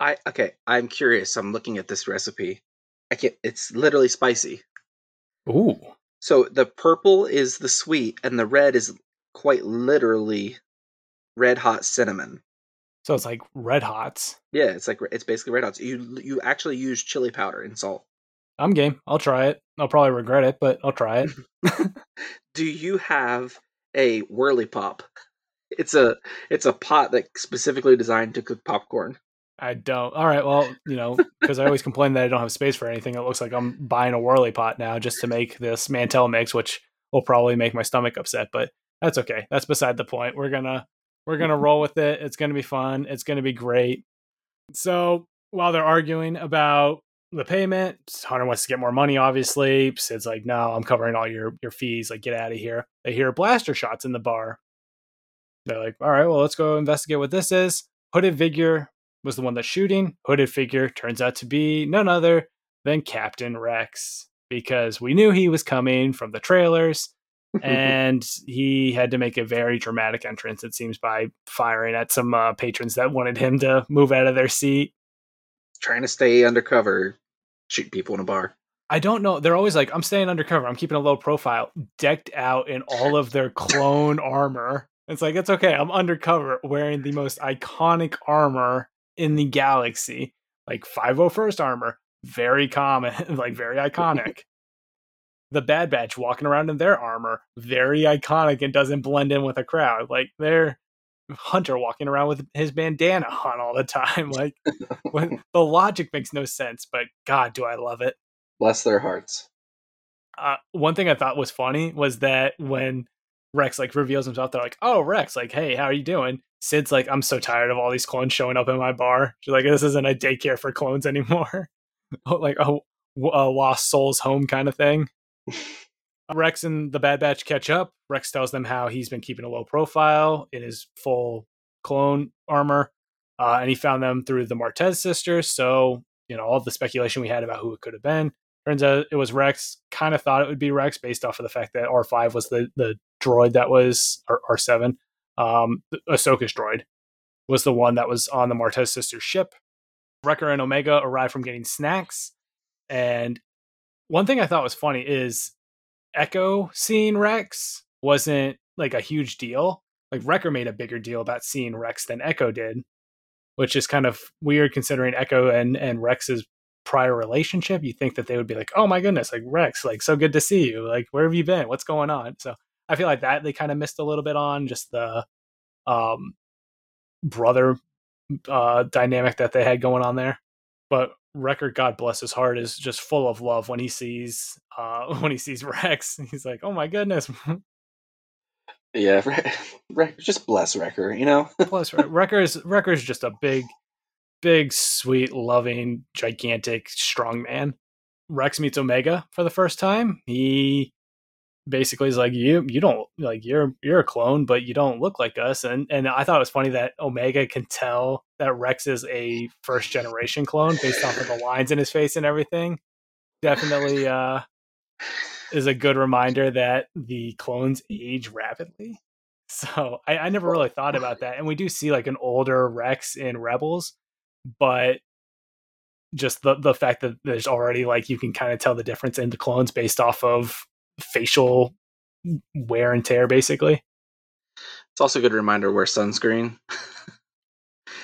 I okay. I'm curious. I'm looking at this recipe. I can't. It's literally spicy. Ooh, So the purple is the sweet, and the red is quite literally red hot cinnamon. so it's like red hots. Yeah, it's like it's basically red hot. You you actually use chili powder and salt. I'm game. I'll try it. I'll probably regret it, but I'll try it. Do you have a whirly pop? It's a it's a pot that's specifically designed to cook popcorn. I don't. All right. Well, you know, because I always complain that I don't have space for anything. It looks like I'm buying a whirly pot now just to make this Mantell mix, which will probably make my stomach upset. But that's okay. That's beside the point. We're gonna we're gonna roll with it. It's gonna be fun. It's gonna be great. So while they're arguing about the payment, Hunter wants to get more money. Obviously, Sid's like, "No, I'm covering all your your fees. Like, get out of here." They hear blaster shots in the bar. They're like, "All right, well, let's go investigate what this is." Hooded figure was the one that's shooting. Hooded figure turns out to be none other than Captain Rex because we knew he was coming from the trailers and he had to make a very dramatic entrance, it seems, by firing at some uh, patrons that wanted him to move out of their seat. Trying to stay undercover, shoot people in a bar. I don't know. They're always like, I'm staying undercover. I'm keeping a low profile, decked out in all of their clone armor. It's like, it's okay. I'm undercover wearing the most iconic armor in the galaxy. Like 501st armor, very common, like very iconic. the Bad Batch walking around in their armor, very iconic and doesn't blend in with a crowd. Like they're Hunter walking around with his bandana on all the time. Like when, the logic makes no sense, but God, do I love it. Bless their hearts. Uh, one thing I thought was funny was that when Rex like reveals himself, they're like, "Oh, Rex, like, hey, how are you doing?" Sid's like, "I'm so tired of all these clones showing up in my bar." She's like, "This isn't a daycare for clones anymore, like a, a lost souls home kind of thing." Rex and the Bad Batch catch up. Rex tells them how he's been keeping a low profile in his full clone armor, uh, and he found them through the Martez sisters. So you know all the speculation we had about who it could have been. Turns out it was Rex. Kind of thought it would be Rex based off of the fact that R5 was the the droid that was or R7, um, Ahsoka's droid was the one that was on the Martez sisters ship. Wrecker and Omega arrived from getting snacks, and one thing I thought was funny is Echo seeing Rex wasn't like a huge deal. Like Wrecker made a bigger deal about seeing Rex than Echo did, which is kind of weird considering Echo and and Rex's prior relationship. You think that they would be like, "Oh my goodness, like Rex, like so good to see you. Like where have you been? What's going on?" So I feel like that they kind of missed a little bit on just the um brother uh dynamic that they had going on there. But Wrecker, God bless his heart, is just full of love when he sees uh when he sees Rex. He's like, "Oh my goodness." Yeah, Re- Re- just bless Wrecker, you know? Plus, Wrecker's Wrecker's just a big, big, sweet, loving, gigantic, strong man. Rex meets Omega for the first time. He basically is like, "You, you don't like you're you're a clone, but you don't look like us." And and I thought it was funny that Omega can tell that Rex is a first generation clone based off of the lines in his face and everything. Definitely uh, is a good reminder that the clones age rapidly. So I, I never really thought about that. And we do see like an older Rex in Rebels, but just the the fact that there's already like you can kind of tell the difference in the clones based off of facial wear and tear basically It's also a good reminder wear sunscreen.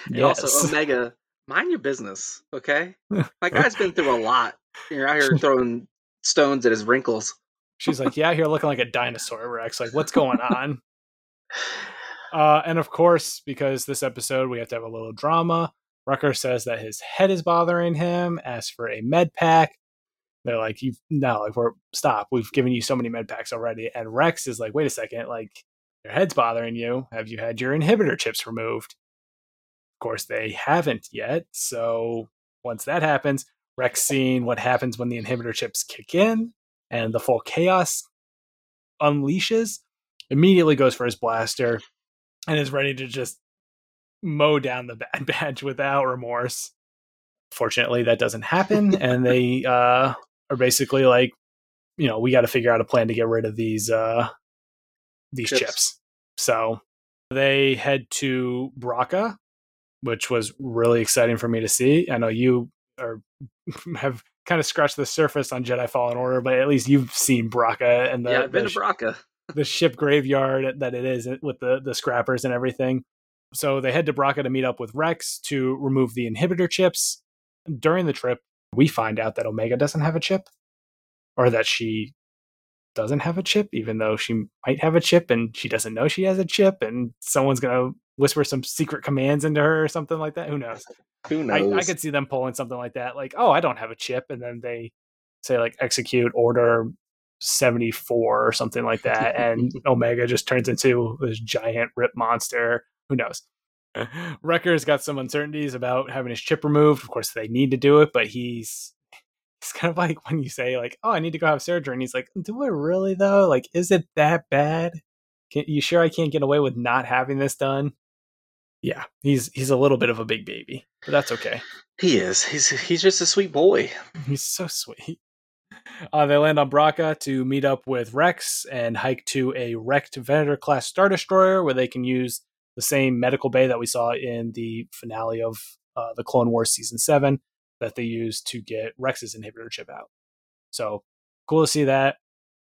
and yes. also Omega, mind your business, okay? My guy's been through a lot. You're out here throwing stones at his wrinkles. she's like yeah here looking like a dinosaur rex like what's going on uh and of course because this episode we have to have a little drama Wrecker says that his head is bothering him asks for a med pack they're like you no like we're stop we've given you so many med packs already. And rex is like wait a second like your head's bothering you. Have you had your inhibitor chips removed? Of course they haven't yet. So once that happens rex seeing what happens when the inhibitor chips kick in and the full chaos unleashes immediately goes for his blaster and is ready to just mow down the bad batch without remorse. Fortunately that doesn't happen and they uh are basically like you know we got to figure out a plan to get rid of these uh these chips, Chips. so they head to Bracca which was really exciting for me to see i know you are have kind of scratched the surface on Jedi Fallen Order, but at least you've seen Bracca and the, yeah, I've been the to Bracca. the ship graveyard that it is with the the scrappers and everything. So they head to Bracca to meet up with Rex to remove the inhibitor chips. During the trip, we find out that Omega doesn't have a chip, or that she doesn't have a chip, even though she might have a chip and she doesn't know she has a chip, and someone's gonna whisper some secret commands into her or something like that. Who knows? Who I, knows? I could see them pulling something like that, like, "Oh, I don't have a chip," and then they say like execute order 74 or something like that and omega just turns into this giant rip monster who knows wrecker's got some uncertainties about having his chip removed of course they need to do it but he's it's kind of like when you say like oh i need to go have surgery and he's like do i really though like is it that bad can, you sure i can't get away with not having this done yeah he's he's a little bit of a big baby but that's okay he is. He's he's just a sweet boy. He's so sweet. Uh, they land on Bracca to meet up with Rex and hike to a wrecked Venator class Star Destroyer where they can use the same medical bay that we saw in the finale of uh, the Clone Wars Season 7 that they used to get Rex's inhibitor chip out. So cool to see that.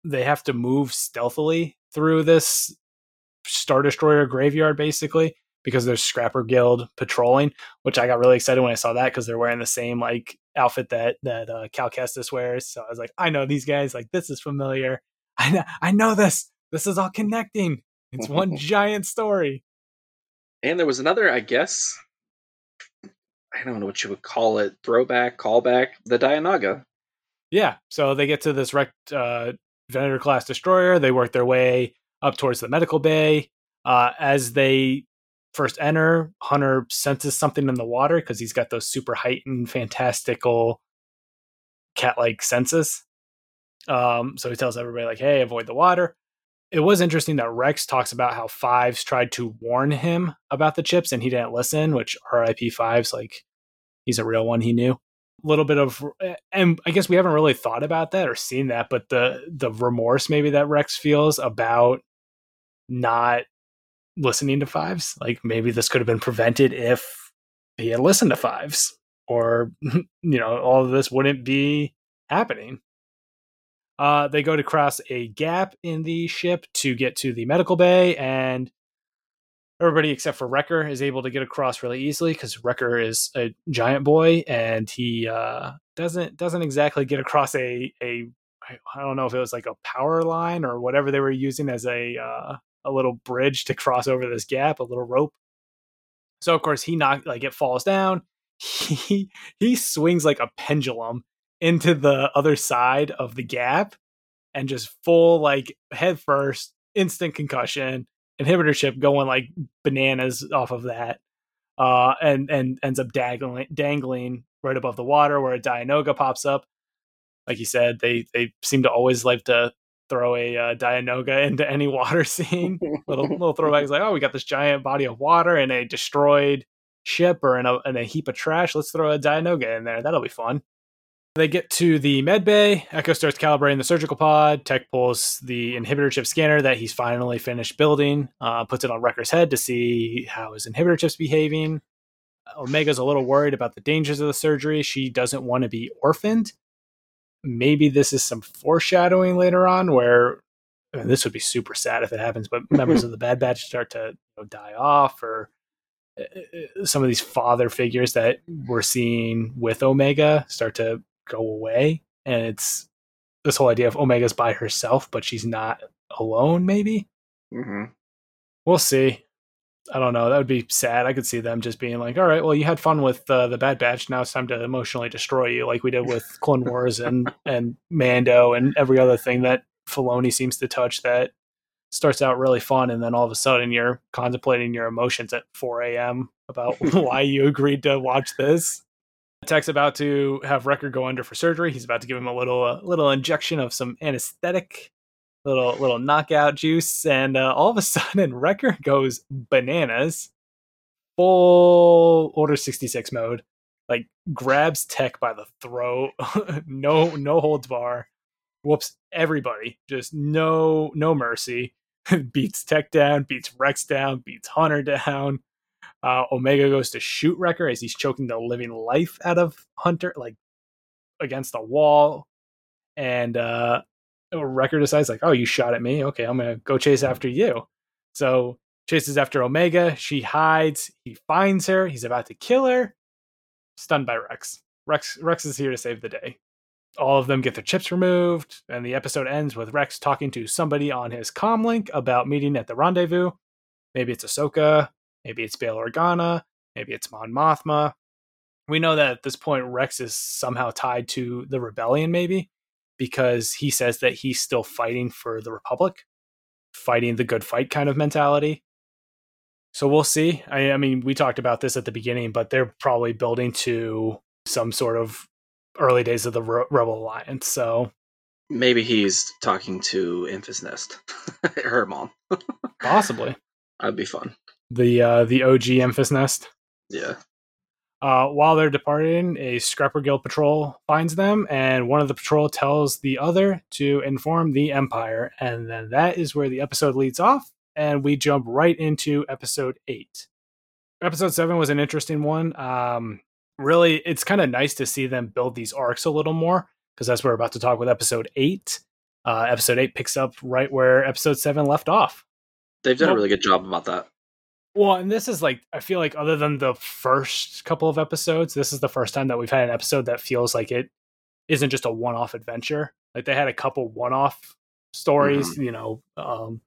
They have to move stealthily through this Star Destroyer graveyard basically because there's Scrapper Guild patrolling, which I got really excited when I saw that because they're wearing the same like outfit that that uh, Cal Kestis wears. So I was like, I know these guys. Like this is familiar. I know, I know this. This is all connecting. It's one giant story. And there was another, I guess. I don't know what you would call it. Throwback, callback. The Dianoga. Yeah. So they get to this wrecked uh, Venator class destroyer. They work their way up towards the medical bay. Uh, as they first enter, Hunter senses something in the water because he's got those super heightened, fantastical cat like senses. Um, so he tells everybody, like, hey, avoid the water. It was interesting that Rex talks about how Fives tried to warn him about the chips and he didn't listen, which RIP Fives, like, he's a real one, he knew. A little bit of, eh, and I guess we haven't really thought about that or seen that, but the the remorse maybe that Rex feels about not listening to fives. Like maybe this could have been prevented if he had listened to fives, or you know, all of this wouldn't be happening. Uh, they go to cross a gap in the ship to get to the medical bay, and everybody except for Wrecker is able to get across really easily because Wrecker is a giant boy and he uh, doesn't doesn't exactly get across a a I don't know if it was like a power line or whatever they were using as a uh, a little bridge to cross over this gap, a little rope. So of course he knocked like it falls down. He he swings like a pendulum into the other side of the gap and just full like head first, instant concussion, inhibitor chip going like bananas off of that. uh, and and ends up dangling dangling right above the water where a Dianoga pops up. Like you said, they they seem to always like to throw a uh, Dianoga into any water scene. little little throwbacks like, oh, we got this giant body of water and a destroyed ship or in a, in a heap of trash. Let's throw a Dianoga in there. That'll be fun. They get to the med bay. Echo starts calibrating the surgical pod. Tech pulls the inhibitor chip scanner that he's finally finished building, uh, puts it on Wrecker's head to see how his inhibitor chip's behaving. Omega's a little worried about the dangers of the surgery. She doesn't want to be orphaned. Maybe this is some foreshadowing later on where this would be super sad if it happens, but members of the Bad Batch start to you know, die off or uh, uh, some of these father figures that we're seeing with Omega start to go away. And it's this whole idea of Omega's by herself, but she's not alone, maybe. hmm We'll see. I don't know. That would be sad. I could see them just being like, "All right, well, you had fun with uh, the Bad Batch. Now it's time to emotionally destroy you, like we did with Clone Wars and and Mando and every other thing that Filoni seems to touch. That starts out really fun, and then all of a sudden you're contemplating your emotions at 4 a.m. about why you agreed to watch this. Tech's about to have Wrecker go under for surgery. He's about to give him a little a little injection of some anesthetic, little little knockout juice, and uh, all of a sudden Wrecker goes bananas, full Order sixty six mode. Like grabs Tech by the throat, no no holds bar, whoops everybody, just no no mercy. beats Tech down, beats Rex down, beats Hunter down. Uh, Omega goes to shoot Wrecker as he's choking the living life out of Hunter, like against the wall. And uh, Wrecker decides, like, oh, you shot at me. Okay, I'm going to go chase after you. So chases after Omega. She hides. He finds her. He's about to kill her. Stunned by Rex. Rex Rex is here to save the day. All of them get their chips removed, and the episode ends with Rex talking to somebody on his comlink about meeting at the rendezvous. Maybe it's Ahsoka, Maybe it's Bail Organa. Maybe it's Mon Mothma. We know that at this point, Rex is somehow tied to the rebellion, maybe, because he says that he's still fighting for the Republic, fighting the good fight kind of mentality. So we'll see. I, I mean, we talked about this at the beginning, but they're probably building to some sort of early days of the Re- Rebel Alliance. So Maybe he's talking to Enfys Nest, her mom. possibly That'd be fun. The uh, the OG Enfys Nest. Yeah. Uh, while they're departing, a Scrapper Guild patrol finds them, and one of the patrol tells the other to inform the Empire. And then that is where the episode leads off, and we jump right into episode eight. Episode seven was an interesting one. Um, really, it's kind of nice to see them build these arcs a little more, because that's what we're about to talk with episode eight. Uh, episode eight picks up right where episode seven left off. They've done Well- a really good job about that. Well, and this is like I feel like other than the first couple of episodes, this is the first time that we've had an episode that feels like it isn't just a one-off adventure. Like they had a couple one-off stories, you know, um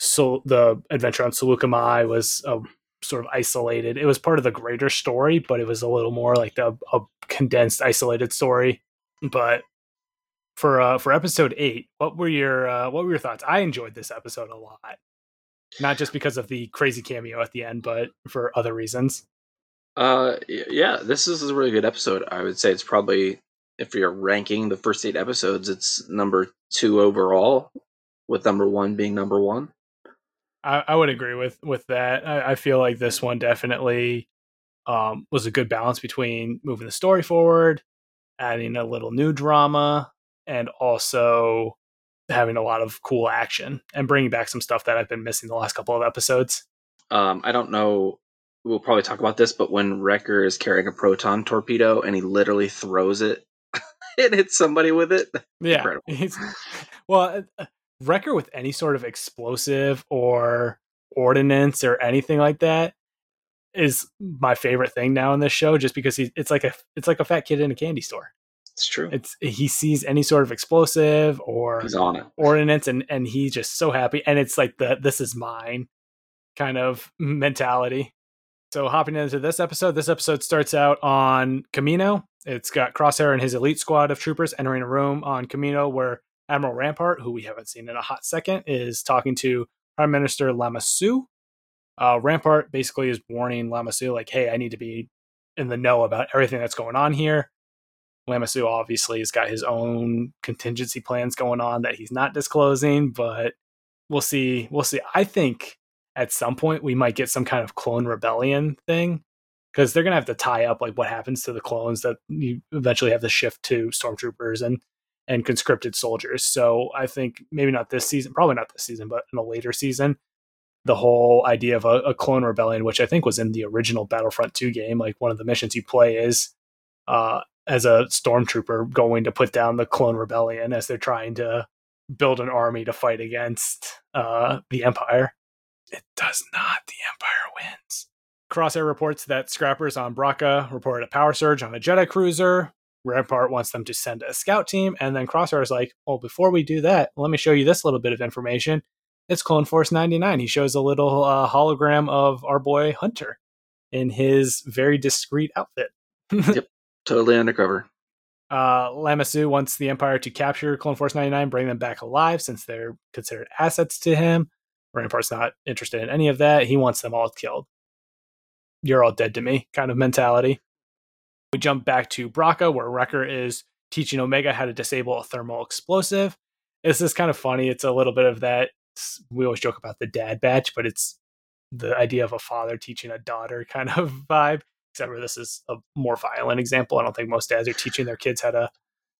so the adventure on Saleucami was a sort of isolated. It was part of the greater story, but it was a little more like the a condensed isolated story. But for uh for episode 8, what were your uh what were your thoughts? I enjoyed this episode a lot not just because of the crazy cameo at the end, but for other reasons. Uh, yeah, this is a really good episode. I would say it's probably, if you're ranking the first eight episodes, it's number two overall, with number one being number one. I, I would agree with with that. I, I feel like this one definitely um, was a good balance between moving the story forward, adding a little new drama, and also having a lot of cool action and bringing back some stuff that I've been missing the last couple of episodes. Um, I don't know. We'll probably talk about this, but when Wrecker is carrying a proton torpedo and he literally throws it and hits somebody with it, Yeah. Well, uh, Wrecker with any sort of explosive or ordinance or anything like that is my favorite thing now in this show just because he it's like a it's like a fat kid in a candy store. It's true. It's he sees any sort of explosive or He's on it. ordinance and and he's just so happy and it's like the this is mine kind of mentality so hopping into this episode this episode starts out on Kamino it's got crosshair and his elite squad of troopers entering a room on Kamino where admiral rampart who we haven't seen in a hot second is talking to prime minister Lama Su Uh, Rampart basically is warning Lama Su, like, hey, I need to be in the know about everything that's going on here. Lama Su obviously has got his own contingency plans going on that he's not disclosing, but we'll see. We'll see. I think at some point we might get some kind of clone rebellion thing because they're gonna have to tie up like what happens to the clones that you eventually have to shift to stormtroopers and and conscripted soldiers. So I think maybe not this season, probably not this season, but in a later season, the whole idea of a, a clone rebellion, which I think was in the original Battlefront 2 game, like one of the missions you play is uh, as a stormtrooper going to put down the clone rebellion as they're trying to build an army to fight against uh, the Empire. It does not. The Empire wins. Crosshair reports that scrappers on Bracca reported a power surge on a Jedi cruiser. Rampart wants them to send a scout team, and then Crosshair is like, "Well, before we do that, let me show you this little bit of information. It's Clone Force 99." He shows a little uh, hologram of our boy Hunter in his very discreet outfit. yep, totally undercover. Uh, Lama Su wants the Empire to capture Clone Force 99, bring them back alive since they're considered assets to him. Rampart's not interested in any of that. He wants them all killed. You're all dead to me kind of mentality. We jump back to Bracca, where Wrecker is teaching Omega how to disable a thermal explosive. This is kind of funny. It's a little bit of that. We always joke about the dad batch, but it's the idea of a father teaching a daughter kind of vibe. Except for this is a more violent example. I don't think most dads are teaching their kids how to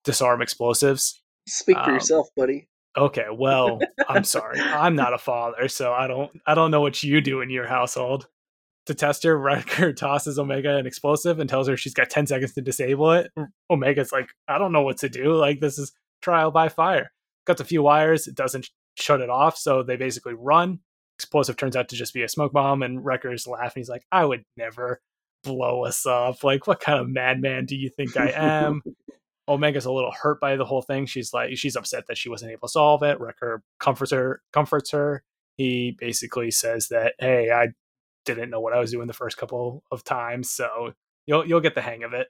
disarm explosives. Speak for um, yourself, buddy. Okay, well, I'm sorry. I'm not a father, so I don't I don't know what you do in your household to test her, Wrecker tosses Omega an explosive and tells her she's got 10 seconds to disable it. Omega's like, I don't know what to do. Like, this is trial by fire. Cuts a few wires, it doesn't shut it off. So they basically run. Explosive turns out to just be a smoke bomb, and Wrecker's laughing. He's like, I would never blow us up. Like, what kind of madman do you think I am? Omega's a little hurt by the whole thing. She's like, she's upset that she wasn't able to solve it. Wrecker comforts her, comforts her. He basically says that, hey, I didn't know what I was doing the first couple of times, so you'll you'll get the hang of it.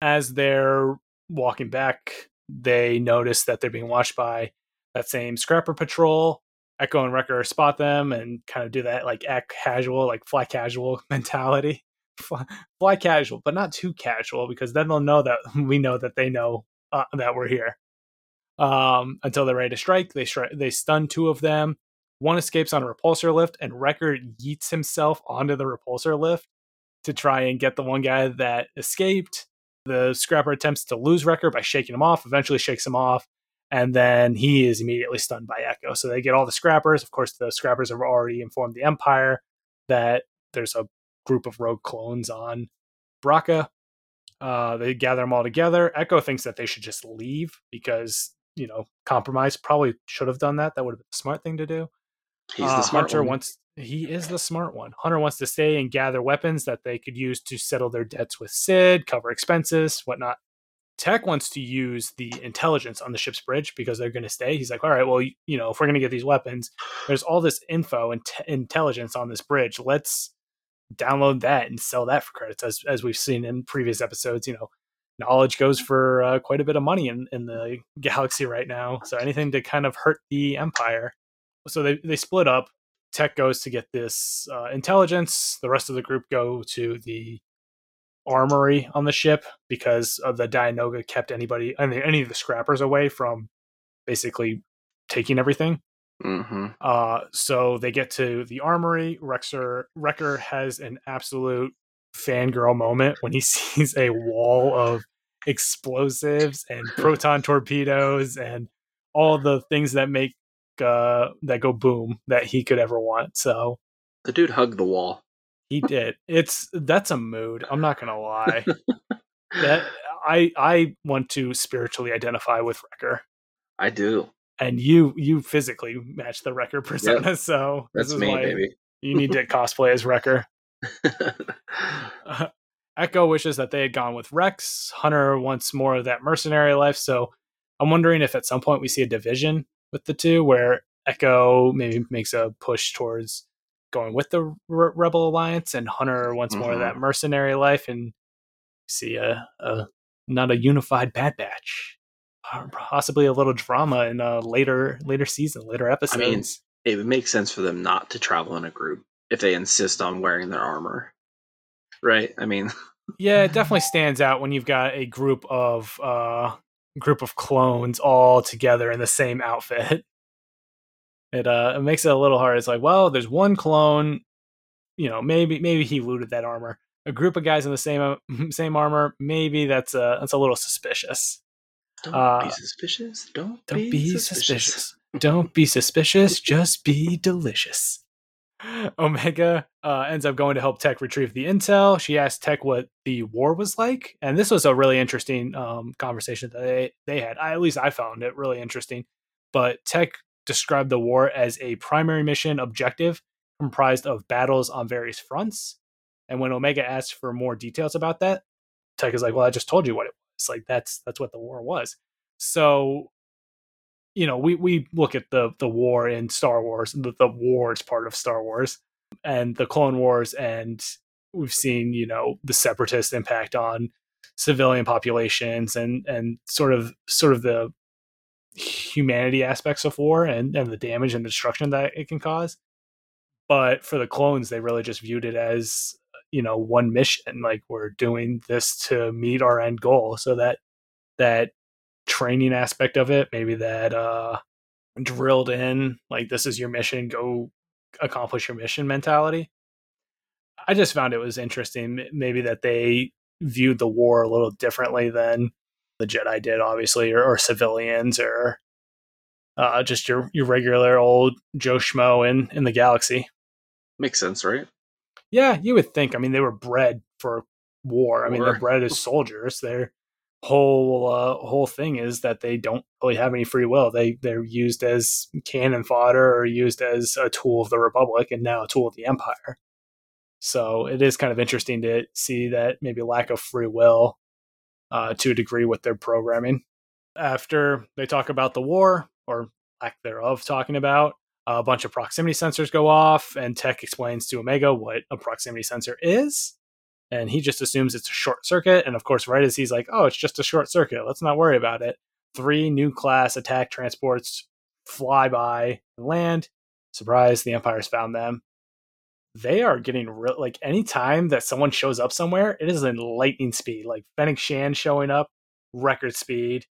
As they're walking back, they notice that they're being watched by that same scrapper patrol. Echo and Wrecker spot them and kind of do that like act casual, like fly casual mentality. Fly, casual, but not too casual because then they'll know that we know that they know uh, that we're here. Um, until they're ready to strike, they stri- they stun two of them. One escapes on a repulsor lift, and Wrecker yeets himself onto the repulsor lift to try and get the one guy that escaped. The scrapper attempts to lose Wrecker by shaking him off, eventually shakes him off, and then he is immediately stunned by Echo. So they get all the scrappers. Of course, the scrappers have already informed the Empire that there's a group of rogue clones on Bracca. Uh, they gather them all together. Echo thinks that they should just leave because, you know, compromise probably should have done that. That would have been a smart thing to do. He's the uh, smart Hunter one. wants he is the smart one. Hunter wants to stay and gather weapons that they could use to settle their debts with Sid, cover expenses, whatnot. Tech wants to use the intelligence on the ship's bridge because they're going to stay. He's like, all right, well, you know, if we're going to get these weapons, there's all this info and t- intelligence on this bridge. Let's download that and sell that for credits, as as we've seen in previous episodes. You know, knowledge goes for uh, quite a bit of money in in the galaxy right now. So anything to kind of hurt the empire so they they split up. Tech goes to get this uh, intelligence. The rest of the group go to the armory on the ship because of the Dianoga kept anybody any, any of the scrappers away from basically taking everything. Mm-hmm. Uh, so they get to the armory. Rexer Wrecker has an absolute fangirl moment when he sees a wall of explosives and proton torpedoes and all the things that make uh, that go boom that he could ever want. So the dude hugged the wall. He did. It's that's a mood. I'm not gonna lie. that I I want to spiritually identify with Wrecker. I do. And you you physically match the Wrecker persona, yep. so that's me, baby. You need to cosplay as Wrecker. uh, Echo wishes that they had gone with Rex. Hunter wants more of that mercenary life, so I'm wondering if at some point we see a division with the two, where Echo maybe makes a push towards going with the Re- Rebel Alliance, and Hunter wants mm-hmm. more of that mm-hmm. mercenary life, and see a, a not a unified Bad Batch, possibly a little drama in a later later season, later episodes. I mean, it would make sense for them not to travel in a group if they insist on wearing their armor. Right? I mean, yeah, it definitely stands out when you've got a group of uh group of clones all together in the same outfit. It uh it makes it a little hard. It's like, well, there's one clone, you know, maybe maybe he looted that armor. A group of guys in the same same armor, maybe that's uh that's a little suspicious. Don't Uh, be suspicious. Don't, Don't be, be suspicious. suspicious. Don't be suspicious. Just be delicious. Omega uh, ends up going to help Tech retrieve the intel. She asked Tech what the war was like, and this was a really interesting um, conversation that they they had. I, at least I found it really interesting. But Tech described the war as a primary mission objective comprised of battles on various fronts. And when Omega asked for more details about that, Tech is like, "Well, I just told you what it was. Like that's that's what the war was." So you know, we we look at the the war in Star Wars, the, the wars part of Star Wars, and the Clone Wars, and we've seen you know the separatist impact on civilian populations and and sort of sort of the humanity aspects of war and and the damage and destruction that it can cause. But for the clones, they really just viewed it as you know one mission, like we're doing this to meet our end goal, so that that training aspect of it, maybe that uh drilled in like this is your mission, go accomplish your mission mentality. I just found it was interesting maybe that they viewed the war a little differently than the Jedi did, obviously, or, or civilians or uh, just your your regular old Joe Schmo in in the galaxy. Makes sense, right? Yeah, you would think. I mean, they were bred for war. I mean, they're bred as soldiers. Their whole uh, whole thing is that they don't really have any free will. They they're used as cannon fodder or used as a tool of the Republic, and now a tool of the Empire. So it is kind of interesting to see that maybe lack of free will uh, to a degree with their programming. After they talk about the war or lack thereof, talking about a bunch of proximity sensors go off, and Tech explains to Omega what a proximity sensor is. And he just assumes it's a short circuit. And of course, right as he's like, oh, it's just a short circuit, let's not worry about it. Three new class attack transports fly by and land. Surprise, the Empire's found them. They are getting real, like anytime that someone shows up somewhere, it is in lightning speed. Like Fennec Shand showing up, record speed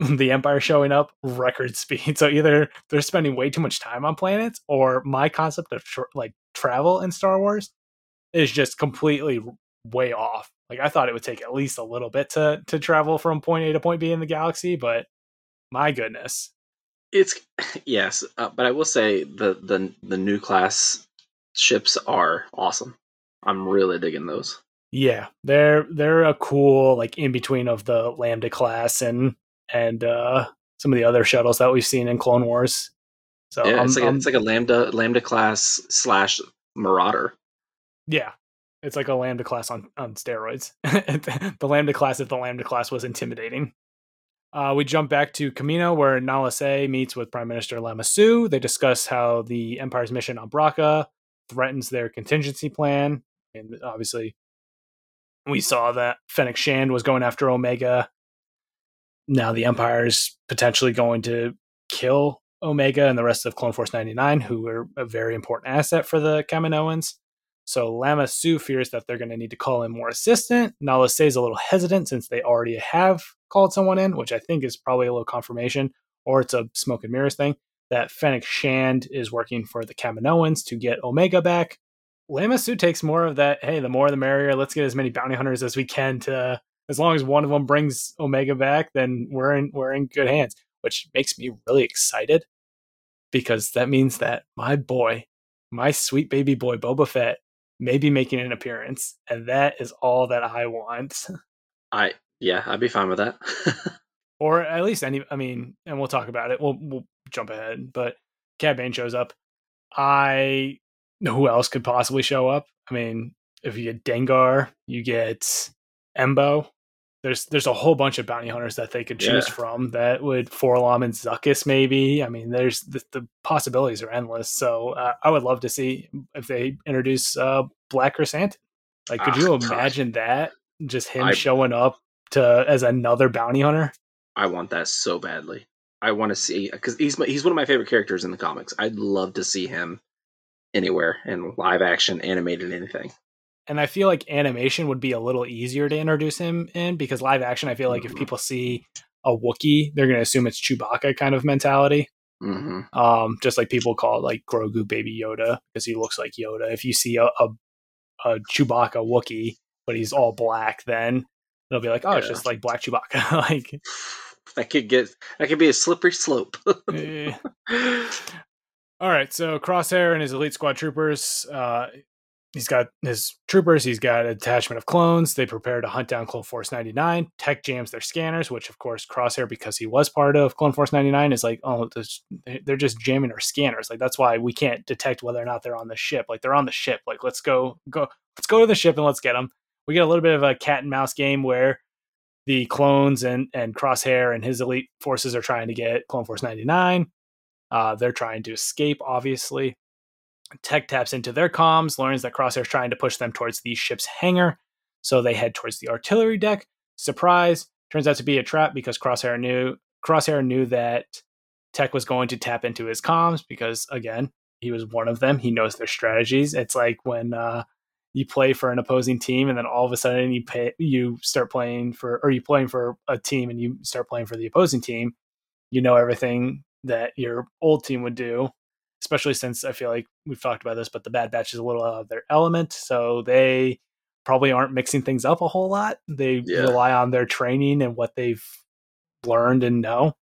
the Empire showing up record speed. So either they're spending way too much time on planets, or my concept of short, like travel in Star Wars is just completely way off. Like I thought it would take at least a little bit to to travel from point A to point B in the galaxy, but my goodness, It's yes, uh, but I will say the the the new class ships are awesome. I'm really digging those. yeah, they're they're a cool like in between of the Lambda class and and uh some of the other shuttles that we've seen in Clone Wars. So yeah, I'm- it's like a, it's like a lambda lambda class slash marauder. Yeah. It's like a lambda class on, on steroids. the lambda class, if the lambda class was intimidating. Uh, we jump back to Kamino, where Nala Se meets with Prime Minister Lama Su. They discuss how the Empire's mission on Bracca threatens their contingency plan. And obviously, we saw that Fennec Shand was going after Omega. Now the Empire is potentially going to kill Omega and the rest of Clone Force 99, who are a very important asset for the Kaminoans. So Lama Su fears that they're going to need to call in more assistant. Nala is a little hesitant since they already have called someone in, which I think is probably a little confirmation, or it's a smoke and mirrors thing, that Fennec Shand is working for the Kaminoans to get Omega back. Lama Su takes more of that, hey, the more the merrier, let's get as many bounty hunters as we can to as long as one of them brings Omega back, then we're in we're in good hands, which makes me really excited because that means that my boy, my sweet baby boy Boba Fett may be making an appearance, and that is all that I want. I yeah, I'd be fine with that. or at least any. I mean, and we'll talk about it. We'll we'll jump ahead, but Cad Bane shows up. I know who else could possibly show up. I mean, if you get Dengar, you get Embo. There's there's a whole bunch of bounty hunters that they could choose Yeah. from that would 4-LOM and Zuckuss maybe. I mean, there's the, the possibilities are endless. So uh, I would love to see if they introduce uh, Black Krrsantan. Like, could Ah, you imagine that? Just him I- showing up to as another bounty hunter. I want that so badly. I want to see because he's my, he's one of my favorite characters in the comics. I'd love to see him anywhere in live action, animated, anything. And I feel like animation would be a little easier to introduce him in because live action, I feel like if Mhm. people see a Wookiee, they're going to assume it's Chewbacca kind of mentality. hmm Um, just like people call it like Grogu Baby Yoda because he looks like Yoda. If you see a, a, a Chewbacca Wookiee, but he's all black, then they'll be like, oh, it's just like black Chewbacca. like, That could get that could be a slippery slope. eh. All right, so Crosshair and his elite squad troopers. Uh, he's got his troopers. He's got a detachment of clones. They prepare to hunt down Clone Force 99. Tech jams their scanners, which of course Crosshair, because he was part of Clone Force 99, is like, oh, they're just jamming our scanners. Like that's why we can't detect whether or not they're on the ship. Like they're on the ship. Like let's go, go, let's go to the ship and let's get them. We get a little bit of a cat and mouse game where the clones and and Crosshair and his elite forces are trying to get Clone Force 99. Uh, they're trying to escape, obviously. Tech taps into their comms, learns that Crosshair's trying to push them towards the ship's hangar. So they head towards the artillery deck. Surprise! Turns out to be a trap because Crosshair knew Crosshair knew that Tech was going to tap into his comms because again, he was one of them. He knows their strategies. It's like when uh, you play for an opposing team and then all of a sudden you pay you start playing for or you playing for a team and you start playing for the opposing team. You know everything that your old team would do, especially since I feel like we've talked about this, but the Bad Batch is a little out of their element, so they probably aren't mixing things up a whole lot. They Yeah. rely on their training and what they've learned and know.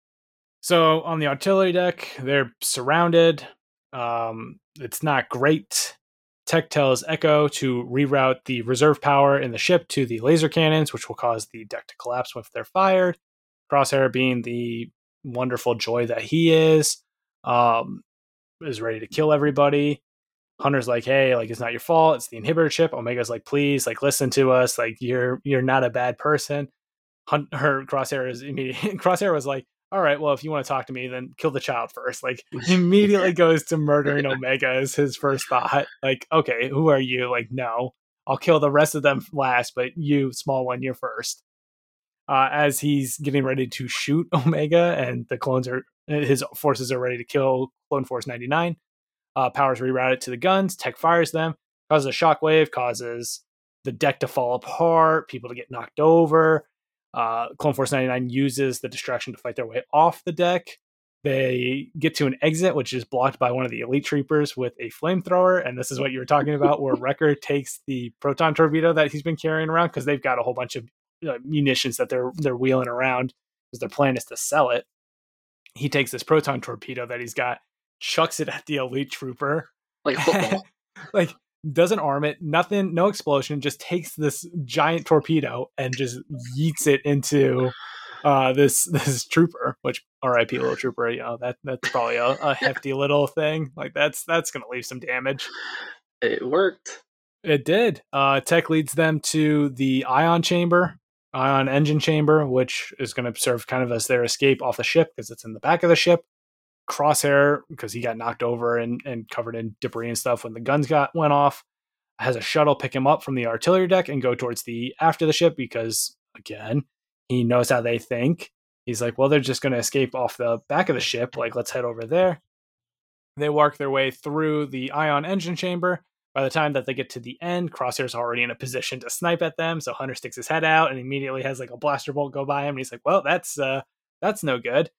So on the artillery deck, they're surrounded. Um, it's not great. Tech tells Echo to reroute the reserve power in the ship to the laser cannons, which will cause the deck to collapse if they're fired. Crosshair, being the wonderful joy that he is, um, is ready to kill everybody. Hunter's like, hey, like it's not your fault. It's the inhibitor chip. Omega's like, please, like listen to us. Like you're you're not a bad person. Hunt her Crosshair is immediate. Crosshair was like, all right, well, if you want to talk to me, then kill the child first. Like immediately goes to murdering Omega as his first thought. Like, okay, who are you? Like, no, I'll kill the rest of them last, but you, small one, you're first. Uh, as he's getting ready to shoot Omega, and the clones are his forces are ready to kill Clone Force 99. Uh, powers rerouted to the guns. Tech fires them, causes a shockwave, causes the deck to fall apart, people to get knocked over. Uh, Clone Force 99 uses the distraction to fight their way off the deck. They get to an exit, which is blocked by one of the elite troopers with a flamethrower. And this is what you were talking about, where Wrecker takes the proton torpedo that he's been carrying around because they've got a whole bunch of uh, munitions that they're they're wheeling around because their plan is to sell it. He takes this proton torpedo that he's got, chucks it at the elite trooper, like football. like doesn't arm it, nothing, no explosion, just takes this giant torpedo and just yeets it into uh this this trooper, which RIP little trooper, you know, that that's probably a, a hefty little thing. Like that's that's gonna leave some damage. it worked. It did. Uh Tech leads them to the ion chamber, ion engine chamber, which is gonna serve kind of as their escape off the ship because it's in the back of the ship. Crosshair, because he got knocked over and, and covered in debris and stuff when the guns got went off, has a shuttle pick him up from the artillery deck and go towards the after the ship because again, he knows how they think. He's like, well, they're just going to escape off the back of the ship. Like, let's head over there. They work their way through the ion engine chamber. By the time that they get to the end, Crosshair's already in a position to snipe at them. So Hunter sticks his head out and immediately has like a blaster bolt go by him. And he's like, well, that's uh, that's no good.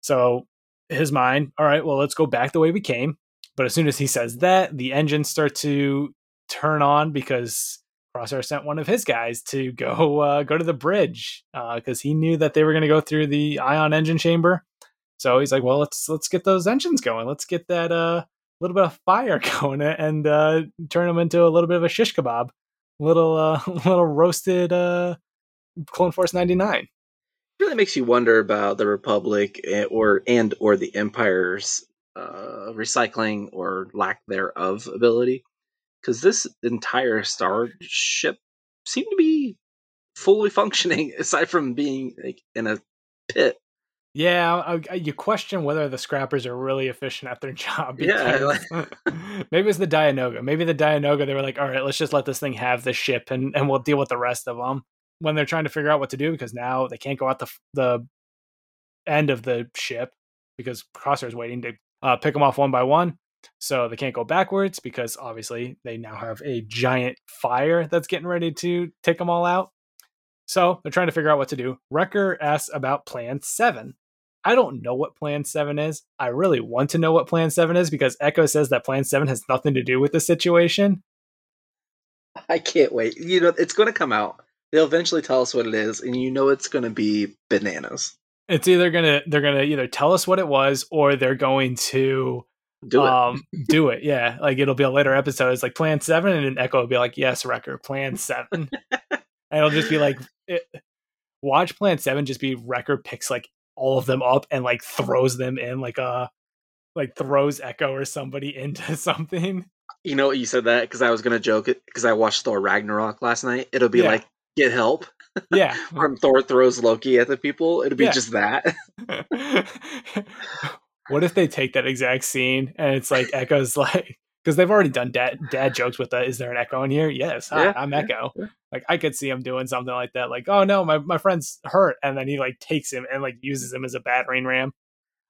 So his mind, all right, well, let's go back the way we came. But as soon as he says that, the engines start to turn on because Crosshair sent one of his guys to go uh, go to the bridge because uh, he knew that they were going to go through the ion engine chamber. So he's like, "Well, let's let's get those engines going. Let's get that uh, little bit of fire going and uh, turn them into a little bit of a shish kebab, little uh, little roasted uh, Clone Force ninety nine. Really makes you wonder about the Republic and, or and or the Empire's uh, recycling or lack thereof ability, because this entire starship seemed to be fully functioning aside from being like in a pit. Yeah, I, I, you question whether the scrappers are really efficient at their job. Yeah, maybe it's the Dianoga. Maybe the Dianoga. They were like, "All right, let's just let this thing have the ship, and and we'll deal with the rest of them." When they're trying to figure out what to do, because now they can't go out the the end of the ship because Crosshair's waiting to uh, pick them off one by one. So they can't go backwards because obviously they now have a giant fire that's getting ready to take them all out. So they're trying to figure out what to do. Wrecker asks about Plan 7. I don't know what Plan 7 is. I really want to know what Plan 7 is because Echo says that Plan 7 has nothing to do with the situation. I can't wait. You know, it's going to come out. They'll eventually tell us what it is, and you know it's going to be bananas. It's either gonna they're gonna either tell us what it was or they're going to Do it. um do it. Yeah, like it'll be a later episode. It's like Plan Seven, and then Echo will be like, "Yes, Wrecker, Plan 7. and it'll just be like, it, watch Plan Seven just be Wrecker picks like all of them up and like throws them in like a like throws Echo or somebody into something. you know, what you said that because I was going to joke it because I watched Thor Ragnarok last night. It'll be Yeah. like, get help. Yeah, when Thor throws Loki at the people. it'd be Yeah. just that. what if they take that exact scene and it's like Echo's like because they've already done dad dad jokes with that. Is there an Echo in here? Yes, hi, Yeah, I'm Echo. yeah. Like I could see him doing something like that. Like oh no, my my friend's hurt, and then he like takes him and like uses him as a battering ram.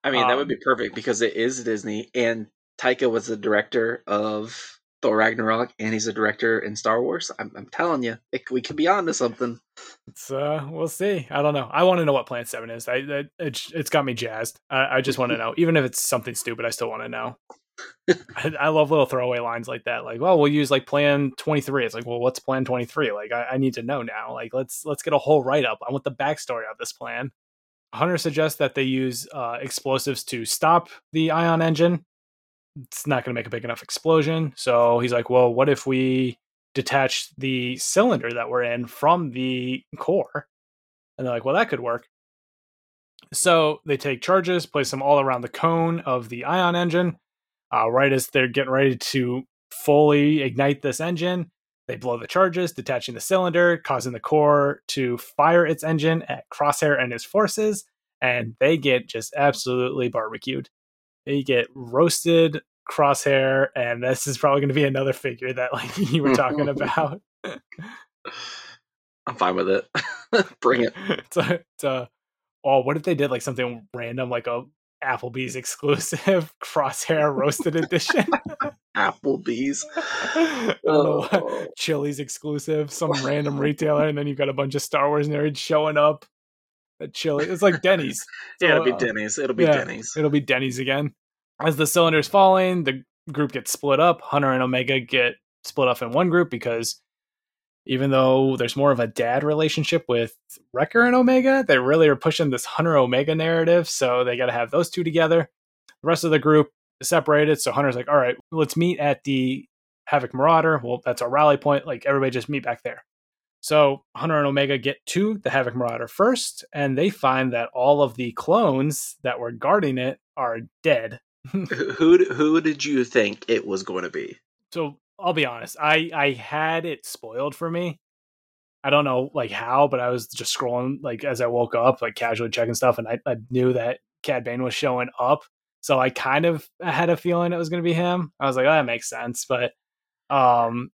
I mean, that Um, would be perfect because it is Disney, and Taika was the director of Thor Ragnarok, and he's a director in Star Wars. I'm, I'm telling you, it, we could be on to something. It's uh, we'll see. I don't know. I want to know what Plan Seven is. I that, it's it's got me jazzed. I, I just want to know, even if it's something stupid. I still want to know. I, I love little throwaway lines like that. Like, well, we'll use like Plan Twenty Three. It's like, well, what's Plan Twenty Three? Like, I, I need to know now. Like, let's let's get a whole write up. I want the backstory of this plan. Hunter suggests that they use uh, explosives to stop the ion engine. It's not going to make a big enough explosion. So he's like, well, what if we detach the cylinder that we're in from the core? And they're like, well, that could work. So they take charges, place them all around the cone of the ion engine. Uh, right as they're getting ready to fully ignite this engine, they blow the charges, detaching the cylinder, causing the core to fire its engine at Crosshair and his forces, and they get just absolutely barbecued. They get roasted, Crosshair, and this is probably going to be another figure that like you were talking about. I'm fine with it. Bring it. it's a, it's a, oh, what if they did like something random, like a Applebee's exclusive Crosshair roasted edition? Applebee's. I don't know what. Oh. Chili's exclusive, some random retailer, and then you've got a bunch of Star Wars nerds showing up at Chili. It's like Denny's. Yeah, it'll be uh, Denny's. It'll be yeah. Denny's. It'll be Denny's again. As the cylinder's falling, the group gets split up. Hunter and Omega get split up in one group because even though there's more of a dad relationship with Wrecker and Omega, they really are pushing this Hunter Omega narrative. So they got to have those two together. The rest of the group is separated. So Hunter's like, all right, let's meet at the Havoc Marauder. Well, that's our rally point. Like everybody just meet back there. So Hunter and Omega get to the Havoc Marauder first, and they find that all of the clones that were guarding it are dead. who who who did you think it was going to be? So I'll be honest, I I had it spoiled for me. I don't know like how, but I was just scrolling like as I woke up, like casually checking stuff, and I, I knew that Cad Bane was showing up. So I kind of had a feeling it was going to be him. I was like, oh, that makes sense, but um,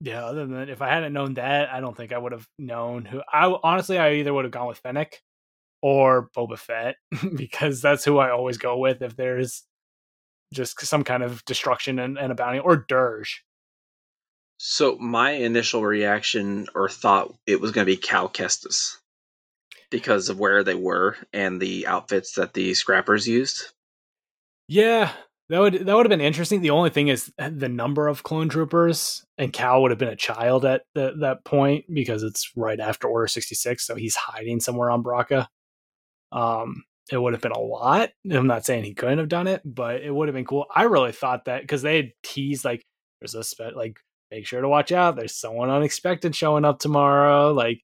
yeah. Other than that, if I hadn't known that, I don't think I would have known who. I honestly, I either would have gone with Fennec or Boba Fett because that's who I always go with if there's just some kind of destruction and, and a bounty or Durge. So my initial reaction or thought it was going to be Cal Kestis because of where they were and the outfits that the scrappers used. Yeah, that would that would have been interesting. The only thing is the number of clone troopers, and Cal would have been a child at the, that point because it's right after Order sixty six, so he's hiding somewhere on Bracca. Um, it would have been a lot. I'm not saying he couldn't have done it, but it would have been cool. I really thought that because they had teased like there's a spe- like make sure to watch out. There's someone unexpected showing up tomorrow. Like,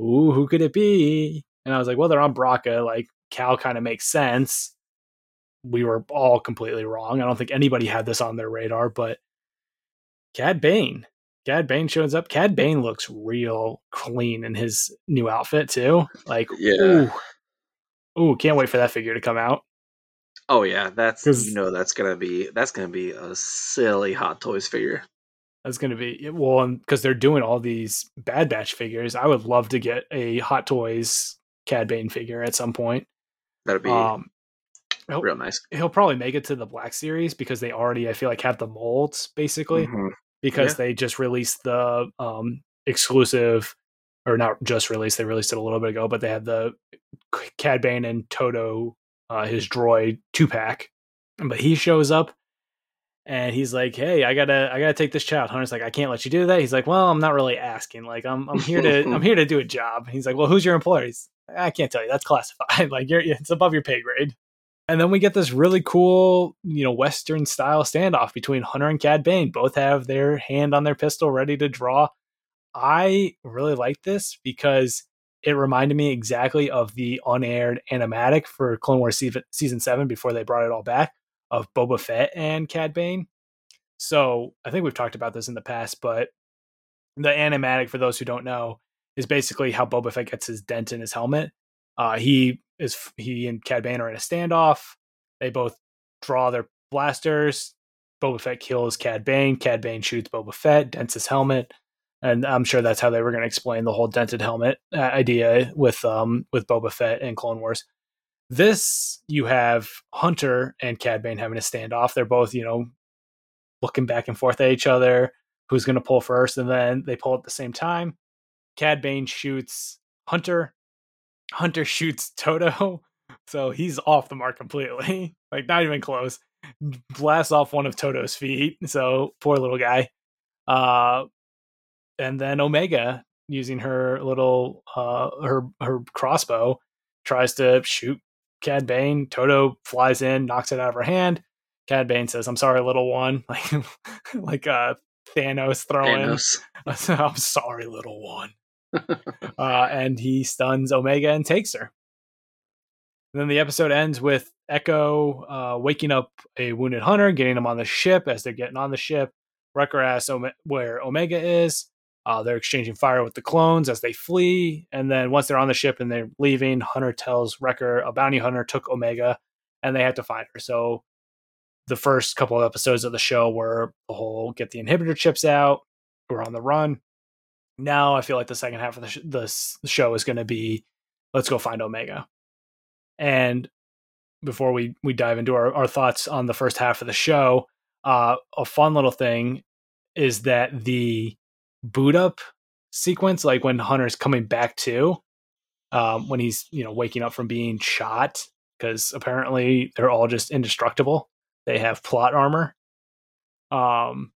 ooh, who could it be? And I was like, well, they're on Bracca. Like, Cal kind of makes sense. We were all completely wrong. I don't think anybody had this on their radar, but Cad Bane. Cad Bane shows up. Cad Bane looks real clean in his new outfit too. Like, Yeah. ooh, ooh, can't wait for that figure to come out. Oh yeah, that's you know that's gonna be that's gonna be a silly Hot Toys figure. That's going to be well, because they're doing all these Bad Batch figures. I would love to get a Hot Toys Cad Bane figure at some point. That'd be Um, He'll, real nice. he'll probably make it to the Black Series because they already, I feel like, have the molds basically Mhm. because Yeah. they just released the um, exclusive, or not just released, they released it a little bit ago, but they had the Cad Bane and Todo, uh, his droid two pack. But he shows up and he's like, "Hey, I gotta, I gotta take this child." Hunter's like, "I can't let you do that." He's like, "Well, I'm not really asking. Like, I'm, I'm here to, I'm here to do a job." He's like, "Well, who's your employer?" He's, "I can't tell you. That's classified. like, you're, it's above your pay grade." And then we get this really cool, you know, Western style standoff between Hunter and Cad Bane. Both have their hand on their pistol ready to draw. I really like this because it reminded me exactly of the unaired animatic for Clone Wars season, 7 before they brought it all back of Boba Fett and Cad Bane. So I think we've talked about this in the past, but the animatic, for those who don't know, is basically how Boba Fett gets his dent in his helmet. Uh, he is he and Cad Bane are in a standoff. They both draw their blasters. Boba Fett kills Cad Bane. Cad Bane shoots Boba Fett, dents his helmet, and I'm sure that's how they were going to explain the whole dented helmet uh, idea with um with Boba Fett and Clone Wars. This you have Hunter and Cad Bane having a standoff. They're both you know looking back and forth at each other. Who's going to pull first? And then they pull at the same time. Cad Bane shoots Hunter. Hunter shoots Todo. So he's off the mark completely. Like not even close. Blasts off one of Todo's feet. So poor little guy. Uh and then Omega using her little uh her her crossbow tries to shoot Cad Bane. Todo flies in, knocks it out of her hand. Cad Bane says, "I'm sorry, little one." Like like uh Thanos throwing Thanos. I'm sorry, little one. uh, and he stuns Omega and takes her. And then the episode ends with Echo uh, waking up a wounded hunter, getting him on the ship. As they're getting on the ship, Wrecker asks Ome- where Omega is. Uh, they're exchanging fire with the clones as they flee. And then once they're on the ship and they're leaving, Hunter tells Wrecker a bounty hunter took Omega and they had to find her. So the first couple of episodes of the show were the whole get the inhibitor chips out, we're on the run. Now I feel like the second half of the, sh- the show is going to be let's go find Omega. And before we we dive into our, our thoughts on the first half of the show, uh, a fun little thing is that the boot up sequence, like when Hunter's coming back to, um, when he's you know waking up from being shot, because apparently they're all just indestructible. They have plot armor. Um,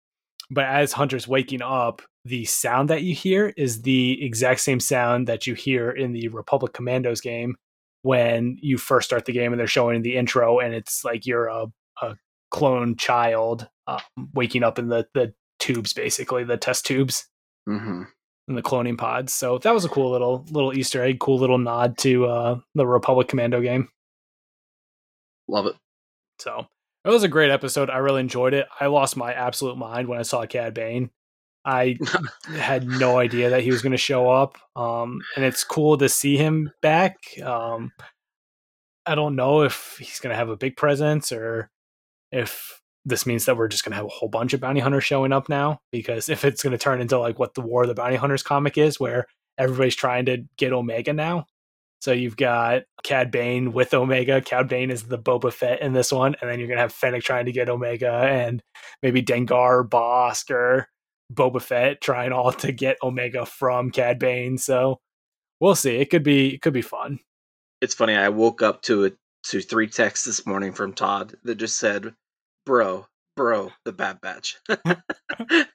but as Hunter's waking up, the sound that you hear is the exact same sound that you hear in the Republic Commandos game when you first start the game and they're showing the intro and it's like you're a, a clone child um, waking up in the, the tubes, basically the test tubes hmm in the cloning pods. So that was a cool little little Easter egg, cool little nod to uh, the Republic Commando game. Love it. So it was a great episode. I really enjoyed it. I lost my absolute mind when I saw Cad Bane. I had no idea that he was going to show up. Um, and it's cool to see him back. Um, I don't know if he's going to have a big presence or if this means that we're just going to have a whole bunch of bounty hunters showing up now. Because if it's going to turn into like what the War of the Bounty Hunters comic is, where everybody's trying to get Omega now. So you've got Cad Bane with Omega. Cad Bane is the Boba Fett in this one, and then you're gonna have Fennec trying to get Omega, and maybe Dengar, Bossk, or Boba Fett trying all to get Omega from Cad Bane. So we'll see. It could be it could be fun. It's funny. I woke up to it to three texts this morning from Todd that just said, "Bro, bro, the Bad Batch." it,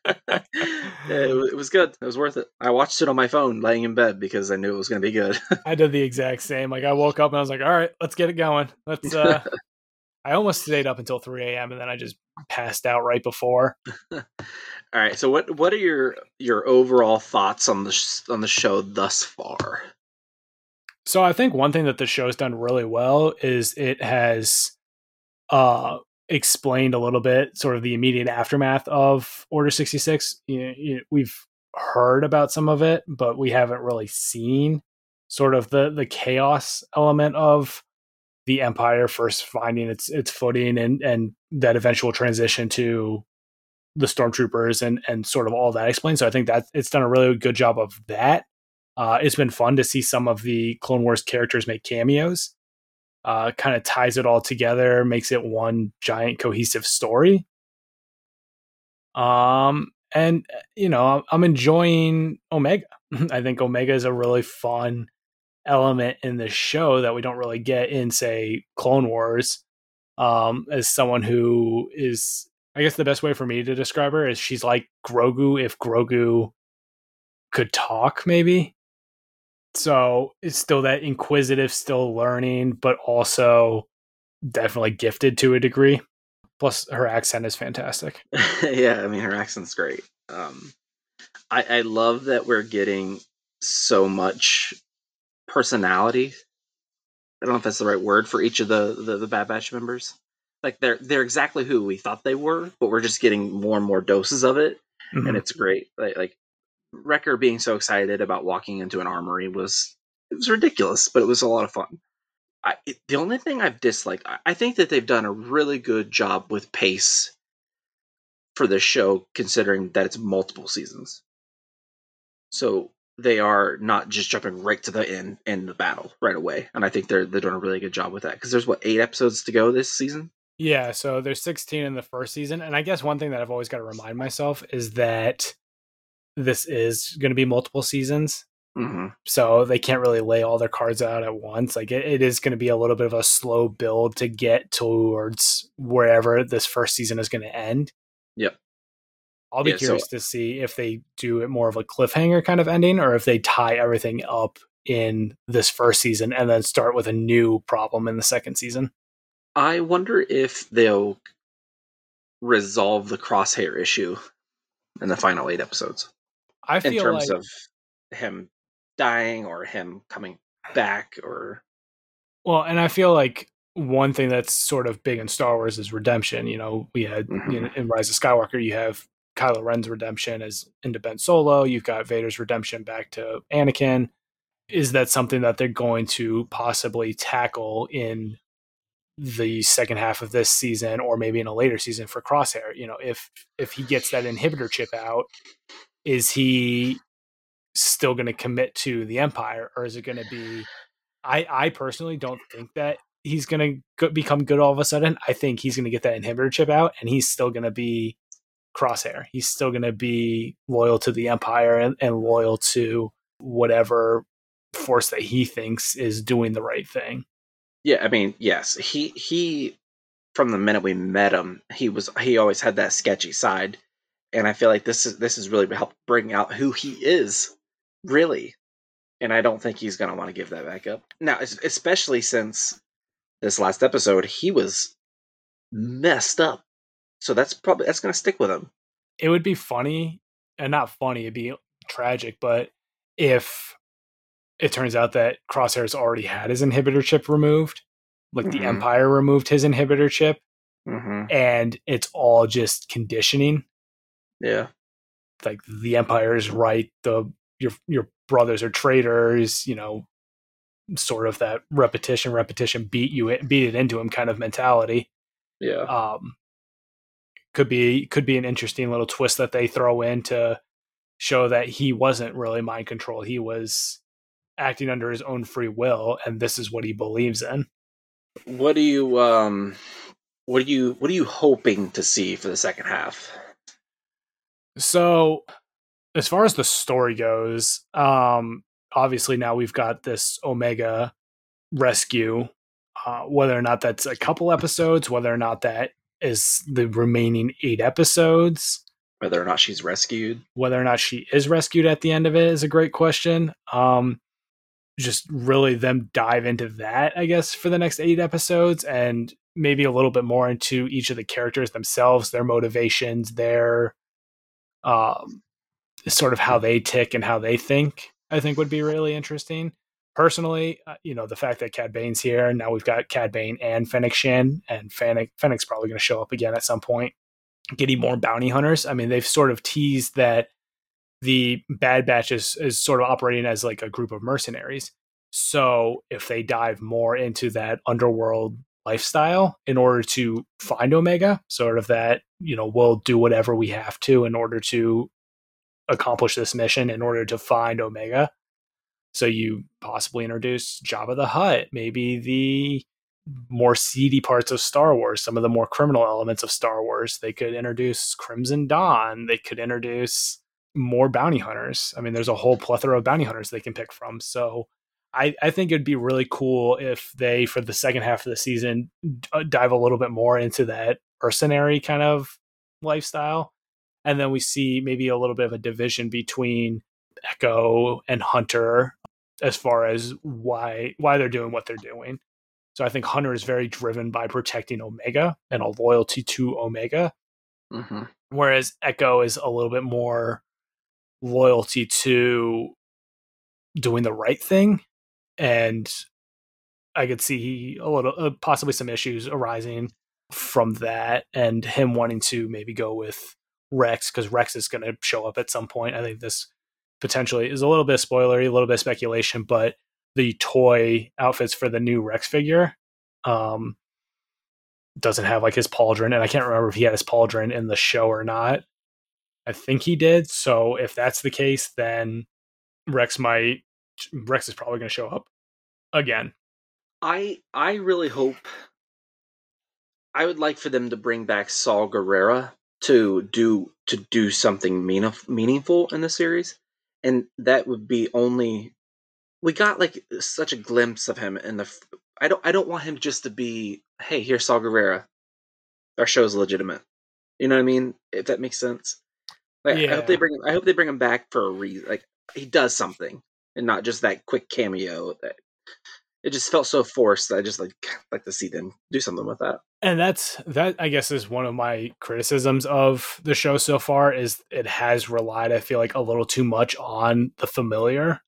it was good. It was worth it. I watched it on my phone, laying in bed because I knew it was going to be good. I did the exact same. Like I woke up and I was like, all right, let's get it going. Let's uh I almost stayed up until 3 a.m. and then I just passed out right before. All right. So, what what are your your overall thoughts on the sh- on the show thus far? So I think one thing that the show's done really well is it has uh explained a little bit sort of the immediate aftermath of Order 66. You, you, we've heard about some of it, but we haven't really seen sort of the the chaos element of the empire first finding its its footing and and that eventual transition to the stormtroopers and and sort of all that explained. So I think that it's done a really good job of that. Uh, it's been fun to see some of the Clone Wars characters make cameos. uh, kind of ties it all together, makes it one giant cohesive story. Um, and you know, I'm enjoying Omega. I think Omega is a really fun element in the show that we don't really get in, say, Clone Wars. Um, as someone who is, I guess the best way for me to describe her is she's like Grogu if Grogu could talk, maybe. So it's still that inquisitive, still learning, but also definitely gifted to a degree. Plus, her accent is fantastic. yeah, I mean, her accent's great. Um, I, I love that we're getting so much personality. I don't know if that's the right word for each of the, the, the Bad Batch members. Like they're they're exactly who we thought they were, but we're just getting more and more doses of it, mm-hmm. and it's great. Like, like Wrecker being so excited about walking into an armory was it was ridiculous, but it was a lot of fun. I, it, the only thing I've disliked, I, I think that they've done a really good job with pace for this show, considering that it's multiple seasons. So they are not just jumping right to the end in the battle right away, and I think they're they're doing a really good job with that because there's what eight episodes to go this season. Yeah, so there's 16 in the first season, and I guess one thing that I've always got to remind myself is that this is going to be multiple seasons. Mm-hmm. So they can't really lay all their cards out at once. Like it, it is going to be a little bit of a slow build to get towards wherever this first season is going to end. Yep. I'll be yeah, curious so, to see if they do it more of a cliffhanger kind of ending or if they tie everything up in this first season and then start with a new problem in the second season. I wonder if they'll resolve the crosshair issue in the final eight episodes. I feel in terms like, of him dying or him coming back or well, and I feel like one thing that's sort of big in Star Wars is redemption. You know, we had mm-hmm. know, in Rise of Skywalker, you have Kylo Ren's redemption as into Ben Solo. You've got Vader's redemption back to Anakin. Is that something that they're going to possibly tackle in the second half of this season, or maybe in a later season for Crosshair? You know, if if he gets that inhibitor chip out, is he still going to commit to the empire or is it going to be i i personally don't think that he's going to become good all of a sudden. I think he's going to get that inhibitor chip out and he's still going to be crosshair. He's still going to be loyal to the empire and, and loyal to whatever force that he thinks is doing the right thing yeah i mean yes he he from the minute we met him he was he always had that sketchy side and I feel like this is this has really helped bring out who he is, really. And I don't think he's going to want to give that back up now, especially since this last episode he was messed up. So that's probably that's going to stick with him. It would be funny, and not funny. It'd be tragic, but if it turns out that Crosshair's already had his inhibitor chip removed, like mm-hmm. the Empire removed his inhibitor chip, mm-hmm. and it's all just conditioning yeah. Like the empire is right, the your your brothers are traitors, you know, sort of that repetition, repetition beat you beat it into him kind of mentality. Yeah. Um could be could be an interesting little twist that they throw in to show that he wasn't really mind control. He was acting under his own free will and this is what he believes in. What do you um what are you what are you hoping to see for the second half? So, as far as the story goes, um, obviously now we've got this Omega rescue. Uh, whether or not that's a couple episodes, whether or not that is the remaining eight episodes, whether or not she's rescued, whether or not she is rescued at the end of it is a great question. Um, just really them dive into that, I guess, for the next eight episodes and maybe a little bit more into each of the characters themselves, their motivations, their um, sort of how they tick and how they think, I think would be really interesting. Personally, uh, you know, the fact that Cad Bane's here, and now we've got Cad Bane and Fennec Shand, and Fennec, Fennec's probably going to show up again at some point. Getting more bounty hunters. I mean, they've sort of teased that the Bad Batch is, is sort of operating as like a group of mercenaries. So if they dive more into that underworld lifestyle in order to find Omega, sort of that, you know, we'll do whatever we have to in order to accomplish this mission in order to find Omega. So you possibly introduce Jabba the Hutt, maybe the more seedy parts of Star Wars, some of the more criminal elements of Star Wars. They could introduce Crimson Dawn. They could introduce more bounty hunters. I mean, there's a whole plethora of bounty hunters they can pick from. So I, I think it'd be really cool if they, for the second half of the season, d- uh, dive a little bit more into that mercenary kind of lifestyle. And then we see maybe a little bit of a division between Echo and Hunter as far as why why they're doing what they're doing. So I think Hunter is very driven by protecting Omega and a loyalty to Omega, Mm-hmm. whereas Echo is a little bit more loyalty to doing the right thing. And I could see a little, uh, possibly some issues arising from that, and him wanting to maybe go with Rex because Rex is going to show up at some point. I think this potentially is a little bit spoilery, a little bit speculation, but the toy outfits for the new Rex figure um, doesn't have like his pauldron, and I can't remember if he had his pauldron in the show or not. I think he did. So if that's the case, then Rex might Rex is probably going to show up again. I I really hope I would like for them to bring back Saw Gerrera to do to do something mean, meaningful in the series, and that would be only we got like such a glimpse of him in the. I don't I don't want him just to be hey here's Saw Gerrera, our show's legitimate. You know what I mean? If that makes sense. Like, I hope they bring him. I hope they bring him back for a reason. Like he does something, and not just that quick cameo. That it just felt so forced. that I just like like to see them do something with that. and that's that i guess is one of my criticisms of the show so far is it has relied i feel like a little too much on the familiar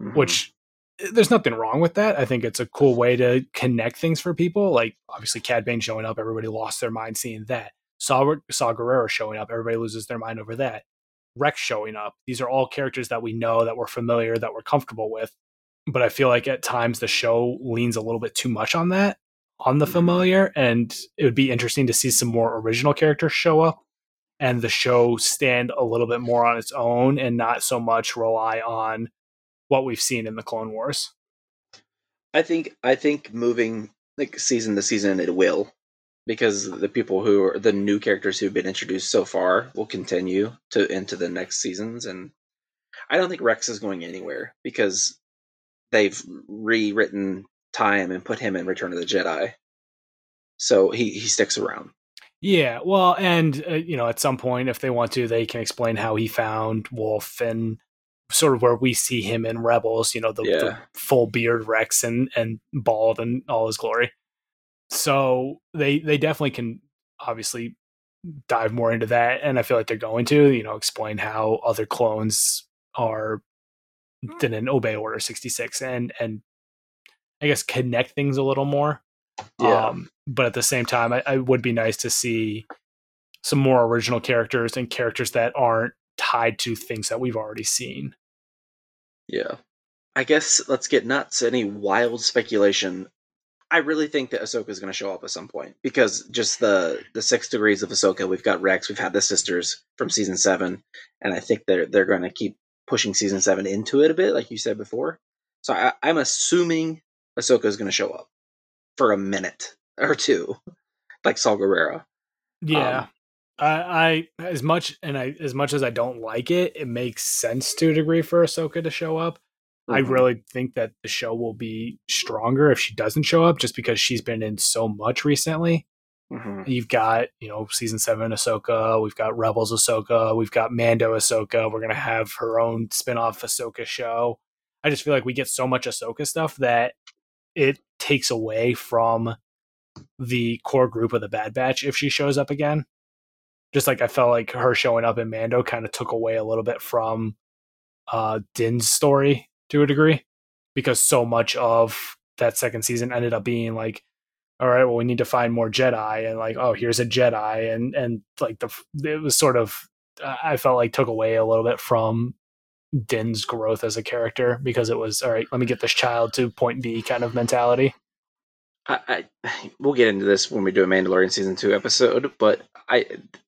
Mhm. which eh, there's nothing wrong with that i think it's a cool way to connect things for people like obviously cad bane showing up everybody lost their mind seeing that saw saw Gerrera showing up everybody loses their mind over that. Rex showing up these are all characters that we know that we're familiar that we're comfortable with but i feel like at times the show leans a little bit too much on that on the mm-hmm. familiar and it would be interesting to see some more original characters show up and the show stand a little bit more on its own and not so much rely on what we've seen in the clone wars. I think I think moving like season to season it will because the people who are the new characters who've been introduced so far will continue to into the next seasons and I don't think Rex is going anywhere because they've rewritten time and put him in Return of the Jedi. So he he sticks around. yeah well and uh, you know at some point if they want to they can explain how he found Wolffe and sort of where we see him in rebels you know the, the full beard rex and and bald and all his glory so they they definitely can obviously dive more into that and i feel like they're going to you know explain how other clones are didn't obey order 66 and and i guess connect things a little more Yeah. um but at the same time I, I would be nice to see some more original characters and characters that aren't tied to things that we've already seen Yeah. I guess let's get nuts. Any wild speculation? I really think that Ahsoka is going to show up at some point because just the the six degrees of Ahsoka. We've got Rex. We've had the sisters from season seven, and I think they're they're going to keep pushing season seven into it a bit, like you said before. So I, I'm assuming Ahsoka is going to show up for a minute or two, like Saw Gerrera. yeah Um, I, I as much and I as much as I don't like it, it makes sense to a degree for Ahsoka to show up. I Mhm. really think that the show will be stronger if she doesn't show up, just because she's been in so much recently. Mhm. You've got, you know, season seven Ahsoka, we've got Rebels Ahsoka, we've got Mando Ahsoka. We're gonna have her own spin-off Ahsoka show. I just feel like we get so much Ahsoka stuff that it takes away from the core group of the Bad Batch if she shows up again. Just like I felt like her showing up in Mando kind of took away a little bit from uh Din's story to a degree because so much of that second season ended up being like all right well we need to find more jedi and like oh here's a jedi and and like the it was sort of i felt like took away a little bit from din's growth as a character because it was all right let me get this child to point b kind of mentality I, I we'll get into this when we do a Mandalorian season two episode, but I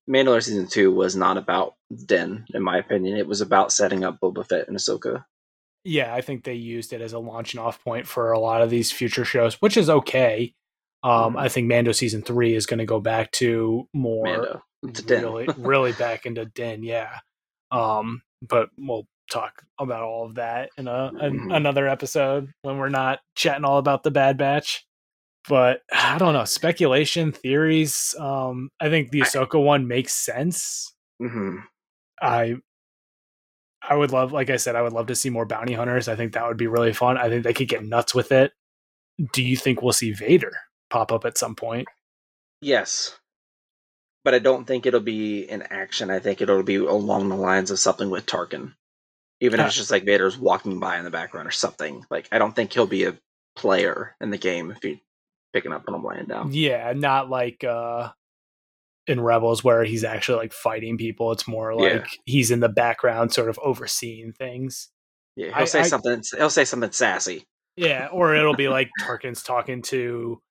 Mandalorian season two was not about Din, in my opinion. It was about setting up Boba Fett and Ahsoka. Yeah i think they used it as a launching off point for a lot of these future shows which is okay Um, Mhm. I think Mando season three is going to go back to more Mando. To really, really back into Din. Yeah. Um, but we'll talk about all of that in a an, Mhm. another episode when we're not chatting all about the Bad Batch. But I don't know speculation theories. Um, I think the I- Ahsoka one makes sense. Mhm. I I would love, like I said, I would love to see more bounty hunters. I think that would be really fun. I think they could get nuts with it. Do you think we'll see Vader pop up at some point? Yes. But I don't think it'll be in action. I think it'll be along the lines of something with Tarkin. Even if it's just like Vader's walking by in the background or something. Like I don't think he'll be a player in the game if he picking up and I'm laying down. Yeah, not like uh in Rebels where he's actually like fighting people. It's more like Yeah. he's in the background, sort of overseeing things. Yeah, he'll I- say I- something he'll say something sassy. Yeah, or it'll be like Tarkin's talking to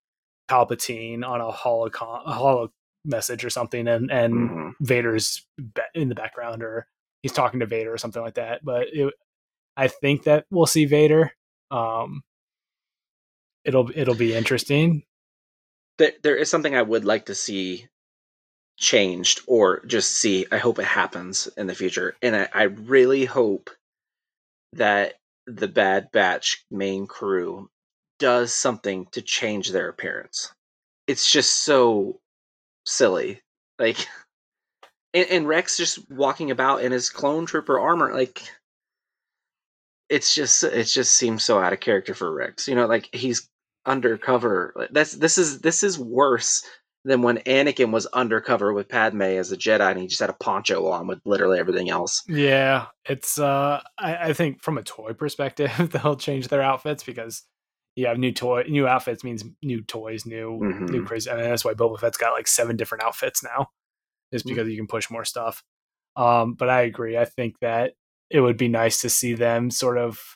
Palpatine on a holocon a holo message or something, and and Mhm. Vader's in the background, or he's talking to Vader or something like that. But it, I think that we'll see Vader. Um, it'll it'll be interesting. There, there is something I would like to see changed or just see. I hope it happens in the future. And I, I really hope that the Bad Batch main crew does something to change their appearance. It's just so silly. Like, and, and Rex just walking about in his clone trooper armor, like, it's just it just seems so out of character for Rex. You know, like he's undercover. That's this is this is worse than when Anakin was undercover with Padme as a Jedi and he just had a poncho on with literally everything else. Yeah, it's. uh I, I think from a toy perspective, they'll change their outfits because you have new toy, new outfits means new toys, new new Mhm. crazy. I mean, that's why Boba Fett's got like seven different outfits now, is Mm. because you can push more stuff. Um, but I agree. I think that it would be nice to see them sort of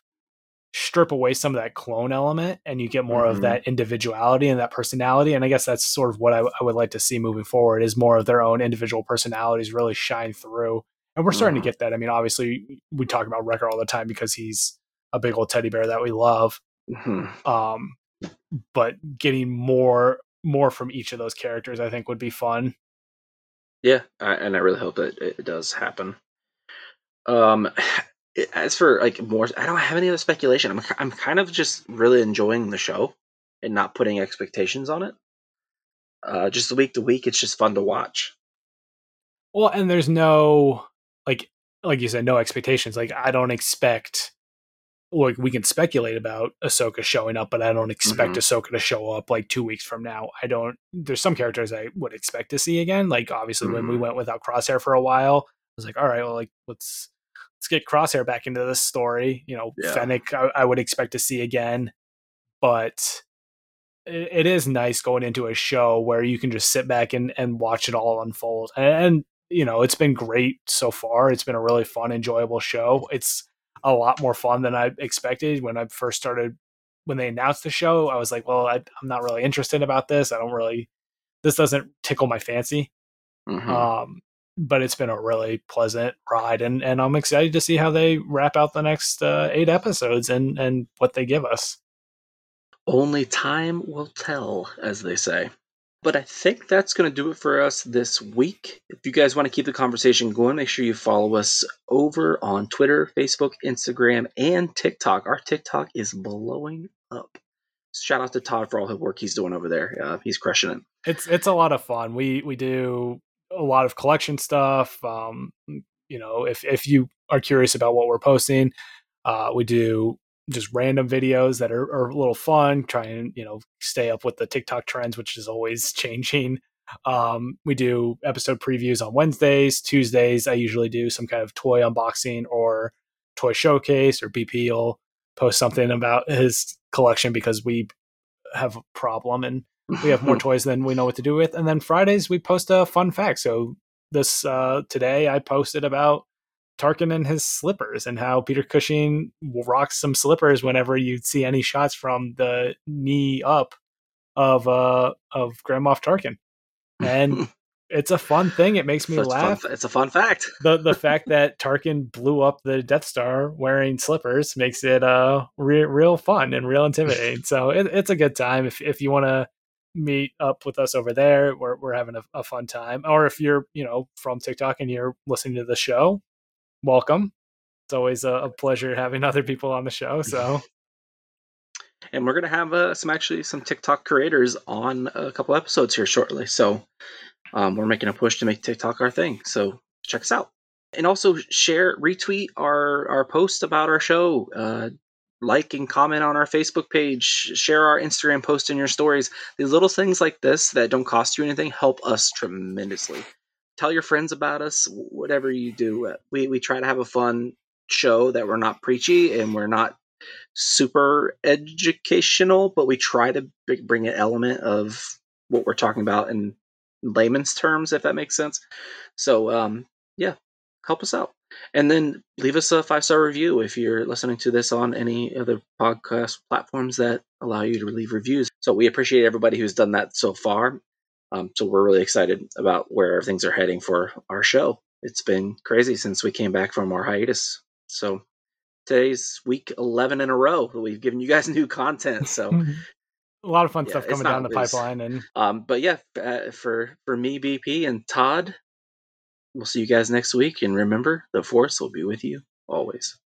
strip away some of that clone element and you get more Mhm. of that individuality and that personality and i guess that's sort of what I, I would like to see moving forward is more of their own individual personalities really shine through and we're starting Mhm. to get that i mean obviously we talk about Wrecker all the time because he's a big old teddy bear that we love Mhm. um but getting more more from each of those characters i think would be fun Yeah, I, and I really hope that it does happen. Um, as for like more, I don't have any other speculation. I'm I'm kind of just really enjoying the show and not putting expectations on it. Uh, just week to week, it's just fun to watch. Well, and there's no like like you said, no expectations. Like I don't expect like we can speculate about Ahsoka showing up, but I don't expect Mhm. Ahsoka to show up like two weeks from now. I don't there's some characters I would expect to see again. Like obviously when we Mhm. went without Crosshair for a while, I was like, all right, well like let's let's get Crosshair back into this story. You know, Yeah. Fennec I, I would expect to see again. But it, it is nice going into a show where you can just sit back and, and watch it all unfold. And, you know, it's been great so far. It's been a really fun, enjoyable show. It's a lot more fun than I expected when I first started. When they announced the show, I was like, well, I, I'm not really interested about this. I don't really, this doesn't tickle my fancy. Mhm. Um, but it's been a really pleasant ride, and, and I'm excited to see how they wrap out the next uh, eight episodes and, and what they give us. Only time will tell, as they say. But I think that's going to do it for us this week. If you guys want to keep the conversation going, make sure you follow us over on Twitter, Facebook, Instagram, and TikTok. Our TikTok is blowing up. Shout out to Todd for all the work he's doing over there. Uh, he's crushing it. it's it's a lot of fun. We we do a lot of collection stuff. Um, you know, if if you are curious about what we're posting, uh, we do just random videos that are, are a little fun. Try and you know stay up with the TikTok trends, which is always changing. Um, we do episode previews on Wednesdays, Tuesdays. I usually do some kind of toy unboxing or toy showcase, or BP will post something about his collection because we have a problem and we have more toys than we know what to do with. And then Fridays we post a fun fact. So this uh, today I posted about Tarkin and his slippers and how Peter Cushing rocks some slippers whenever you see any shots from the knee up of uh of Grand Moff Tarkin. And it's a fun thing. It makes me It's a fun laugh. it's a fun fact. The the fact that Tarkin blew up the Death Star wearing slippers makes it uh re- real fun and real intimidating. So it, it's a good time if if you want to meet up with us over there. We're we're having a, a fun time. Or if you're you know from TikTok and you're listening to the show, welcome. It's always a, a pleasure having other people on the show. So and we're gonna have uh, some actually some TikTok creators on a couple episodes here shortly. So um, we're making a push to make TikTok our thing. So check us out, and also share, retweet our our post about our show. Uh, like and comment on our Facebook page, share our Instagram post in your stories. These little things like this that don't cost you anything help us tremendously. Tell your friends about us, whatever you do. We we try to have a fun show that we're not preachy and we're not super educational, but we try to bring an element of what we're talking about in layman's terms, if that makes sense. So, um, yeah, help us out. And then leave us a five star review if you're listening to this on any other podcast platforms that allow you to leave reviews. So we appreciate everybody who's done that so far. Um, so we're really excited about where things are heading for our show. It's been crazy since we came back from our hiatus. So today's week 11 in a row that we've given you guys new content. So a lot of fun yeah, stuff coming down the pipeline. And um, but yeah, uh, for for me, BP and Todd, we'll see you guys next week. And remember, the force will be with you always.